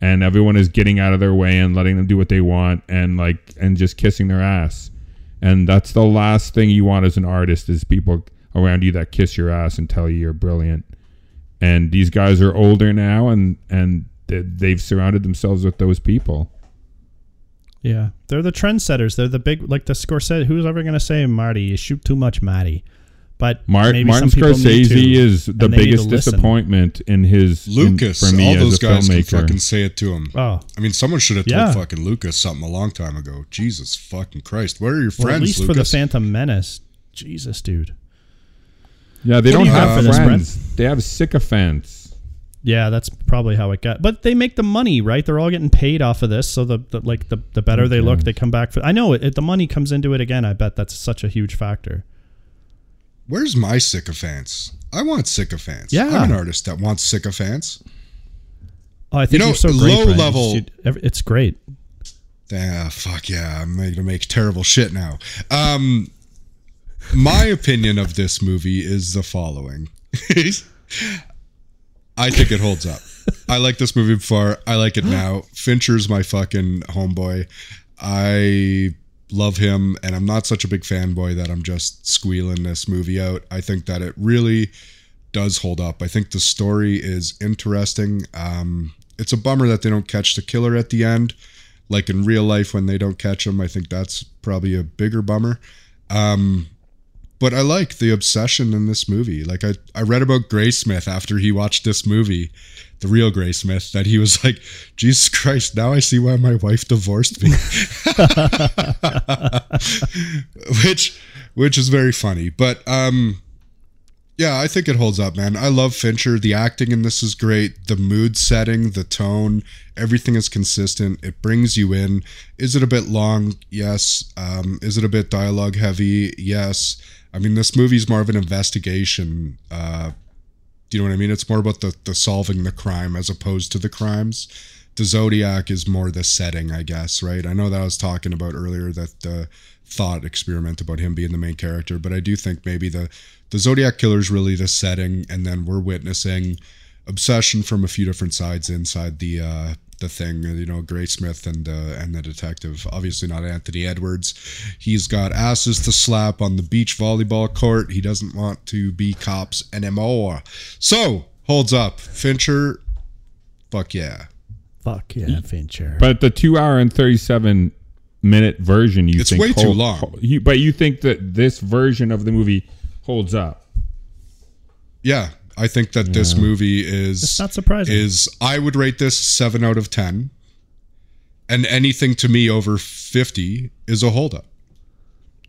and everyone is getting out of their way and letting them do what they want, and like and just kissing their ass. And that's the last thing you want as an artist is people around you that kiss your ass and tell you you're brilliant. And these guys are older now, and and they- they've surrounded themselves with those people. Yeah, they're the trendsetters. They're the big, like the Scorsese. Who's ever gonna say, Marty, you shoot too much, Matty? But Mar- maybe Martin some people need to, Scorsese is the and they need to biggest disappointment in his in- Lucas, for me all as those a guys can filmmaker. fucking say it to him. Oh, I mean, someone should have told Yeah. fucking Lucas something a long time ago. Jesus fucking Christ, where are your well, friends? at least Lucas? for the Phantom Menace. Jesus, dude. yeah, they What don't do have have for this, friends. They have sycophants. Yeah, that's probably how it got. But they make the money, right? They're all getting paid off of this. So the, the like the, the better they look, they come back for. I know it, it. The money comes into it again. I bet that's such a huge factor. Where's my sycophants? I want sycophants. Yeah. I'm an artist that wants sycophants. Oh, I think know, you're so great. low level- You- It's great. Ah, fuck yeah, I'm going to make terrible shit now. Um, my opinion of this movie is the following. I think it holds up. I like this movie before. I like it now. Fincher's my fucking homeboy. I love him, and I'm not such a big fanboy that I'm just squealing this movie out. I think that it really does hold up. I think the story is interesting. Um, it's a bummer that they don't catch the killer at the end. Like in real life, when they don't catch him, I think that's probably a bigger bummer. Um, but I like the obsession in this movie. Like I, I read about Graysmith after he watched this movie, the real Graysmith, that he was like, Jesus Christ, now I see why my wife divorced me. which which is very funny. But um yeah, I think it holds up, man. I love Fincher. The acting in this is great. The mood setting, the tone, everything is consistent. It brings you in. Is it a bit long? Yes. Um, is it a bit dialogue heavy? Yes. I mean, this movie's more of an investigation. Uh, do you know what I mean? It's more about the, the solving the crime as opposed to the crimes. The Zodiac is more the setting, I guess, right? I know that I was talking about earlier that the thought experiment about him being the main character, but I do think maybe the the Zodiac killer is really the setting, and then we're witnessing obsession from a few different sides inside the uh, the thing. You know, Graysmith and uh, and the detective. Obviously, not Anthony Edwards. He's got asses to slap on the beach volleyball court. He doesn't want to be cops anymore. So holds up, Fincher. Fuck yeah. Fuck yeah, Fincher. But the two hour and thirty seven minute version, you It's think way too long. hold- you, but you think that this version of the movie holds up? Yeah, I think that this movie is It's not surprising. Is I would rate this seven out of ten, and anything to me over fifty is a holdup.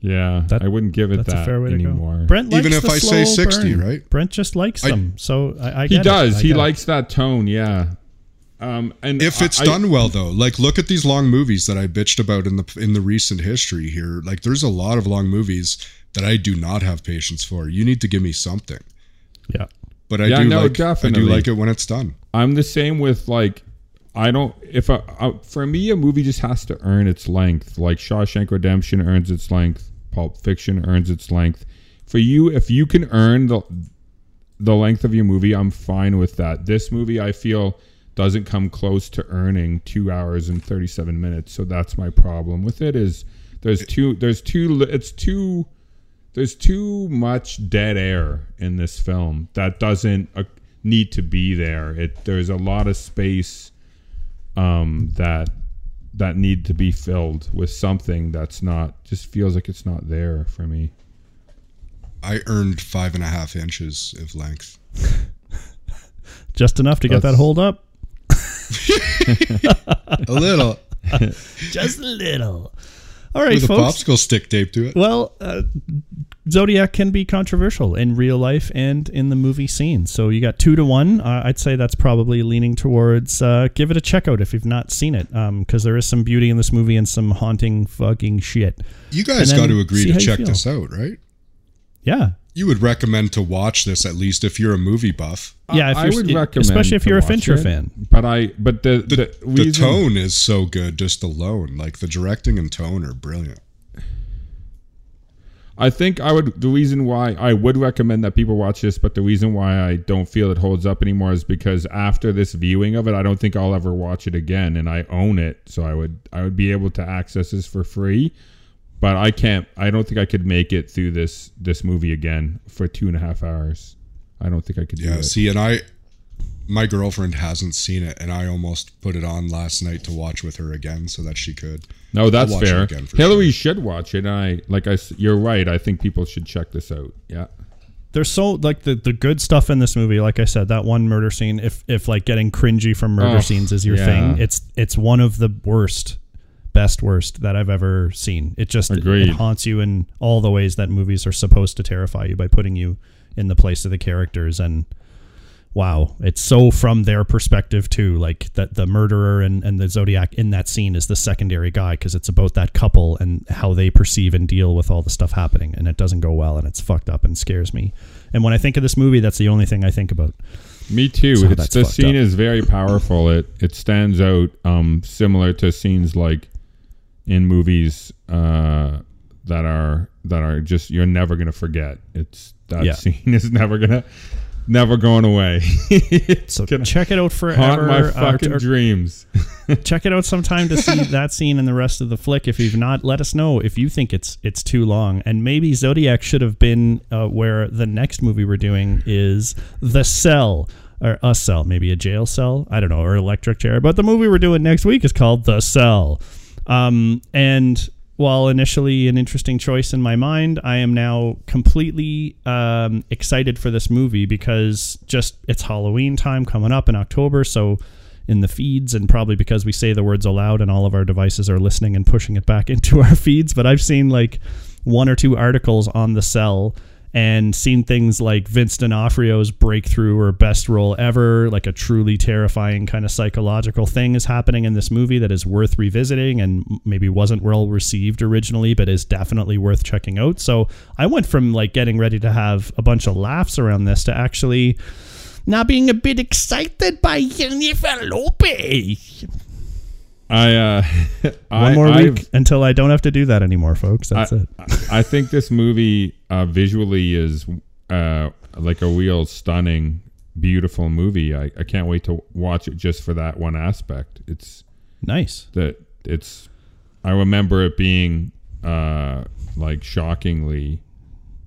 Yeah, That- I wouldn't give it That's that a fair way anymore. to go. Brent likes Even if the I say 60, burn. right? Brent just likes I- them, so I, I He get it. does. I He get it. likes that tone. Yeah. Um, and If it's I- done well, though, like look at these long movies that I bitched about in the in the recent history here. Like, there's a lot of long movies that I do not have patience for. You need to give me something, Yeah. But I Yeah, do no, like I definitely. do like it when it's done. I'm the same with like I don't if a, uh, for me a movie just has to earn its length. Like Shawshank Redemption earns its length, Pulp Fiction earns its length. For you, if you can earn the the length of your movie, I'm fine with that. This movie I feel doesn't come close to earning 2 hours and 37 minutes. So that's my problem with it is there's two there's li- it's too there's too much dead air in this film that doesn't uh, need to be there. It there's a lot of space um, that that need to be filled with something that's not just feels like it's not there for me. I earned five and a half inches of length. Just enough to get that hold up. A little Just a little. All right, with a popsicle stick taped to it. Well, uh, Zodiac can be controversial in real life and in the movie scene. So you got two to one. Uh, I'd say that's probably leaning towards uh, give it a check out if you've not seen it, because there is some beauty in this movie and some haunting fucking shit. You guys got to agree to check this out, right? Yeah, You would recommend to watch this at least if you're a movie buff. yeah. If I you're, would it- recommend, especially if to you're a watch Fincher it, fan. But I, but the The, the, the reason- tone is so good just alone. Like the directing and tone are brilliant. I think I would. The reason why I would recommend that people watch this, but the reason why I don't feel it holds up anymore is because after this viewing of it, I don't think I'll ever watch it again, and I own it, so I would I would be able to access this for free. But I can't. I don't think I could make it through this this movie again for two and a half hours. I don't think I could do Yeah, it. see, and I, my girlfriend hasn't seen it, and I almost put it on last night to watch with her again so that she could. no, that's watch it fair. again for Hillary sure. should watch it, and I like I You're right. I think people should check this out. Yeah. There's so like the, the good stuff in this movie. Like I said, that one murder scene. If if like getting cringy from murder Oh, scenes is your yeah. thing, it's it's one of the worst, best worst that I've ever seen. It just it, haunts you in all the ways that movies are supposed to terrify you by putting you in the place of the characters and. Wow, it's so from their perspective too. Like that, the murderer and, and the Zodiac in that scene is the secondary guy because it's about that couple and how they perceive and deal with all the stuff happening, and it doesn't go well, and it's fucked up and scares me. And when I think of this movie, that's the only thing I think about. Me too. So it's the scene up. is very powerful. It it stands out, um, similar to scenes like in movies uh, that are that are just you're never gonna forget. It's that Yeah. scene is never gonna never going away. So check it out forever. haunt my uh, fucking or- dreams. check it out sometime to see that scene and the rest of the flick. If you've not, let us know if you think it's it's too long. And maybe Zodiac should have been uh, where the next movie we're doing is The Cell. Or a cell, maybe a jail cell. I don't know, or electric chair. But the movie we're doing next week is called The Cell. Um, and while initially an interesting choice in my mind, I am now completely um, excited for this movie because just it's Halloween time coming up in October. So, in the feeds, and probably because we say the words aloud and all of our devices are listening and pushing it back into our feeds, but I've seen like one or two articles on the cell and seen things like Vince D'Onofrio's breakthrough or best role ever, like a truly terrifying kind of psychological thing is happening in this movie that is worth revisiting and maybe wasn't well received originally, but is definitely worth checking out. So I went from like getting ready to have a bunch of laughs around this to actually not being a bit excited by Jennifer Lopez. I uh, One I, more I've- week until I don't have to do that anymore, folks. That's I, it. I think this movie uh, visually is uh, like a real stunning, beautiful movie. I, I can't wait to watch it just for that one aspect. It's Nice. that it's. I remember it being uh, like shockingly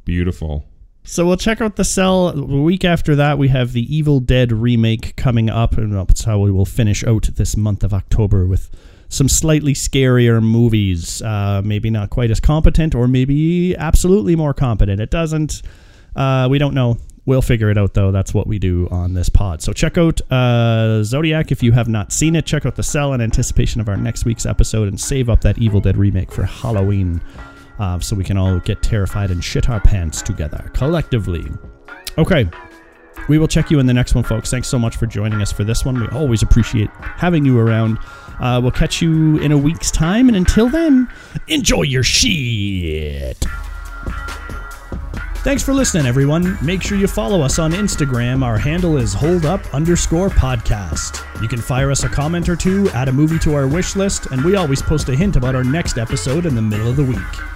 beautiful. So we'll check out the cell. A week after that, we have the Evil Dead remake coming up, and that's how we will finish out this month of October with some slightly scarier movies. Uh, maybe not quite as competent, or maybe absolutely more competent. It doesn't. Uh, we don't know. We'll figure it out though. That's what we do on this pod. So check out uh, Zodiac if you have not seen it. Check out the cell in anticipation of our next week's episode, and save up that Evil Dead remake for Halloween uh, so we can all get terrified and shit our pants together collectively. Okay. We will check you in the next one, folks. Thanks so much for joining us for this one. We always appreciate having you around. Uh, we'll catch you in a week's time, and until then, enjoy your shit. Thanks for listening, everyone. Make sure you follow us on Instagram. Our handle is holdup underscore podcast. You can fire us a comment or two, add a movie to our wish list, and we always post a hint about our next episode in the middle of the week.